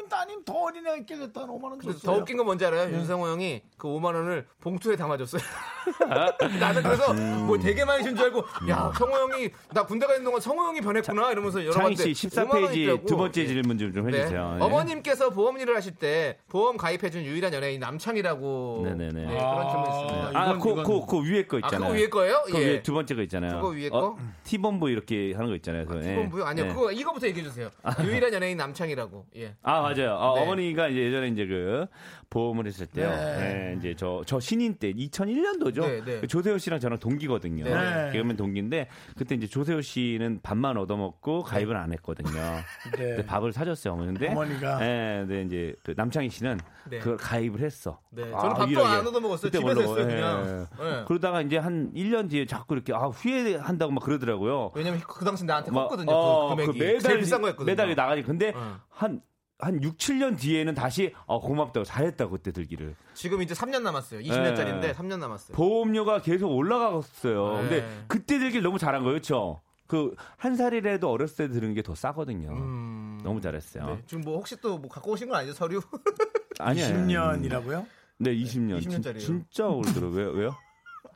님 따님 더 어린애 있길랬다 5만 원 줬어요. 더 웃긴 건 뭔지 알아요? 윤성호 형이 그 5만 원을 봉투에 담아줬어요. (laughs) 나는 그래서 뭐 되게 많이 준 줄 알고 야 성호 형이 나 군대 가 있는 동안 성호 형이 변했구나 이러면서 창희 열어봤는데 씨 5만 원 14페이지 있더라고. 두 번째 예. 질문 좀, 좀 네. 해주세요. 네. 어머님께서 보험 일을 하실 때 보험 가입해준 유일한 연예인 남창이라고 네네네. 네, 그런 질문 있습니다. 아, 이건- 그, 이건- 그, 그 위에 거 아, 있잖아요. 그거 위에 거예요? 그 예. 위에 두 번째 거 있잖아요. 그거 위에 어, 거? T본부 이렇게 하는 거 있잖아요. 그건 뭐요? 아니요. 예. 그거 이거부터 얘기해 주세요. 유일한 연예인 남창이라고. 예. 아, 맞아 요. 어, 네. 머니가 이제 예전에 이제 그 보험을 했을 때요. 네. 예, 이제 저, 저 신인 때 2001년도죠. 네, 네. 조세호 씨랑 저랑 동기거든요. 네. 개그맨 동기인데 그때 이제 조세호 씨는 밥만 얻어먹고 가입을 안 했거든요. (laughs) 근데 밥을 사줬어요, 어머니. 근데 어머니가. 예, 근데 이제 그 남창희 씨는 네. 그걸 가입을 했어. 네. 아, 저는 밥도 이러게. 안 얻어먹었어요. 그때 집에서. 했어요, 예. 그냥. 예. 그러다가 이제 한 1년 뒤에 자꾸 이렇게 아, 후회한다고 막 그러더라고요. 왜냐면 그 당시 나한테 막, 컸거든요. 어, 그 금액이. 매달 제일 비싼 거였거든요. 매달이 나가지. 근데 어. 한, 한 6, 7년 뒤에는 다시, 어, 고맙다고, 잘했다고, 그때 들기를. 지금 이제 3년 남았어요. 20년짜리인데 네. 3년 남았어요. 보험료가 계속 올라갔어요. 네. 근데 그때 들길 너무 잘한 거예요, 그쵸? 그, 한 살이라도 어렸을 때 들은 게 더 싸거든요. 음. 너무 잘했어요. 네. 지금 뭐 혹시 또 뭐 갖고 오신 건 아니죠? 서류? (laughs) 아니야. 10년이라고요? 네, 20년. 20년 짜리요. 진, 짜 오르더라고요. 왜요? (laughs) 왜요?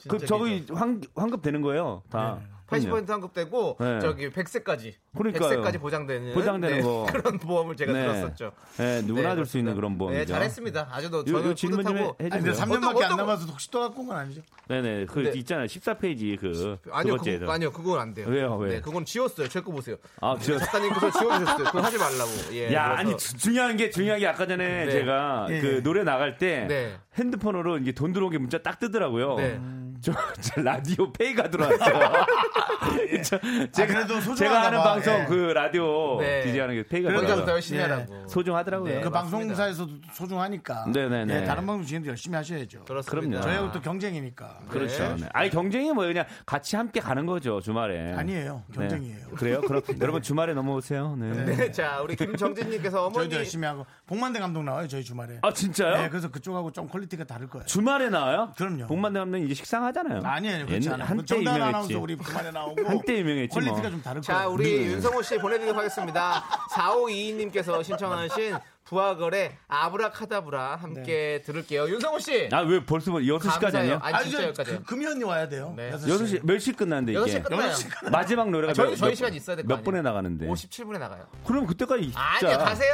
그, 진짜 저기, 환, 환급 되는 거예요. 다. 80% 환급되고 네. 저기 100세까지 그러니까요. 100세까지 보장되는 보장되는 네, 거. (laughs) 그런 보험을 제가 네. 들었었죠. 네, 누구나 네, 들수 있는. 그런 보험이죠. 네, 잘했습니다. 아주 더 요- 저는 요 질문 좀 뿌듯하고 해- 아니, 근데 해주세요. 3년밖에 안 어떤- 남아서 혹시 또 갖고 온 건 아니죠? 네네. 그 네. 있잖아요. 14페이지 그. 아니요. 그거, 아니요, 그건 안 돼요. 왜요? 왜? 네, 그건 지웠어요. 제 거 보세요. 아, 네, 지웠- 작가님께서 지워주셨어요. 그거 하지 말라고. 예, 야, 그래서- 아니 주- 중요한 게 중요한 게 아까 전에 네. 제가 예. 그 노래 나갈 때 네. 핸드폰으로 이게 돈 들어온 게 문자 딱 뜨더라고요. 네. 저, 저 라디오 페이가 들어왔어요. (laughs) 저- 제가 그래도 소중한가 제가 하는 봐. 방송 예. 그 라디오 네. 디제이 하는 게 페이가 들어와요. 열심히 예. 하라고. 소중하더라고요. 네, 그 맞습니다. 방송사에서도 소중하니까. 네네네. 예, 다른 방송 지금도 열심히 하셔야죠. 그렇습니다. 그럼요. 저희하고 또 경쟁이니까. 그렇죠. 네. 아니 경쟁이 뭐 그냥 같이 함께 가는 거죠 주말에. 아니에요. 네. 경쟁이에요. 그래요? 그럼 (laughs) 여러분 주말에 넘어오세요. 네. 네, 자, 우리 김정진님께서 어머니. 저희도 열심히 하고 봉만대 감독 나와요 저희 주말에. 아 진짜요? 네, 그래서 그쪽하고 좀 quality가 다를 거예요. 주말에 나와요? 그럼요. 봉만대 감독 이제 식상하 잖아요. 아니에요, 그렇지 옛날- 않아요. 한때 유명했지. 우리 주말에 나오고 (laughs) 한때 유명했지 뭐. quality가 좀 다를 자, 거예요. 우리 윤성호 씨 보내 드리도록 하겠습니다. 4522님께서 신청하신 브아걸의 아브라카다브라 함께 들을게요. 윤성호 씨! 아 왜 벌써 6시까지 감사해요. 아니야? 아니, 아니, 진짜 저 여기까지. 그, 금희 언니 와야 돼요. 네. 여섯 6시 몇 시 끝났는데 이게? 6시 끝나요. 마지막 노래가 아, 저희, 몇, 저희 몇- 시간 있어야 될 거 몇 아니에요? 분에 나가는데? 57분에 나가요. 그럼 그때까지 진짜 아니요, 가세요!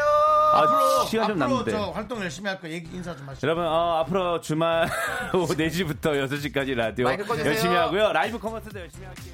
아, 앞으로 시간 좀 앞으로 남는데. 저 활동 열심히 할 거 얘기 인사 좀 하시죠. 여러분 어, 앞으로 주말 (laughs) 오후 4시부터 6시까지 라디오. 열심히 하고요. live commerce도 열심히 할게요.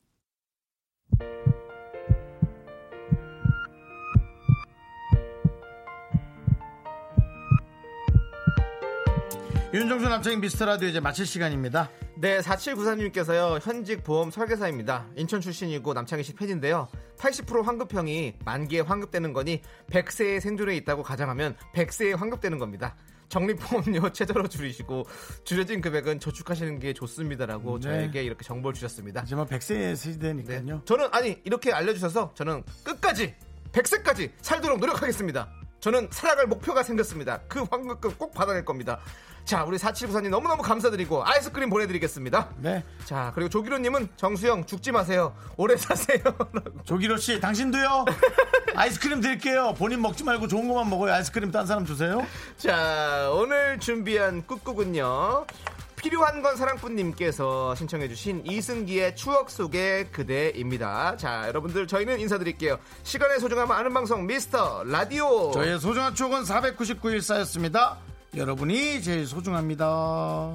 윤정수 남창희의 미스터 라디오 이제 마칠 시간입니다. 네, 4793님께서요, 현직 보험 설계사입니다. 인천 출신이고 남창희 씨 팬인데요. 80% 환급형이 만기에 환급되는 거니 100세의 생존에 있다고 가정하면 100세에 환급되는 겁니다. 적립보험료 (laughs) 최저로 줄이시고 줄여진 금액은 저축하시는 게 좋습니다라고 네. 저에게 이렇게 정보를 주셨습니다. 하지만 100세 세대니까요. 네. 저는 아니 이렇게 알려주셔서 저는 끝까지 100세까지 살도록 노력하겠습니다. 저는 살아갈 목표가 생겼습니다. 그 환급금 꼭 받아낼 겁니다. 자, 우리 4794님 너무너무 감사드리고 아이스크림 보내드리겠습니다. 네. 자, 그리고 조기로님은 정수영 죽지 마세요. 오래 사세요. (laughs) 조기로 씨, 당신도요. 아이스크림 드릴게요. 본인 먹지 말고 좋은 것만 먹어요. 아이스크림 딴 사람 주세요. 자, 오늘 준비한 꾹꾹은요. 필요한 건 사랑꾼님께서 신청해주신 이승기의 추억 속의 그대입니다. 자, 여러분들 저희는 인사드릴게요. 시간의 소중함을 아는 방송 미스터 라디오. 저의 소중한 추억은 499일 쌓였습니다. 여러분이 제일 소중합니다.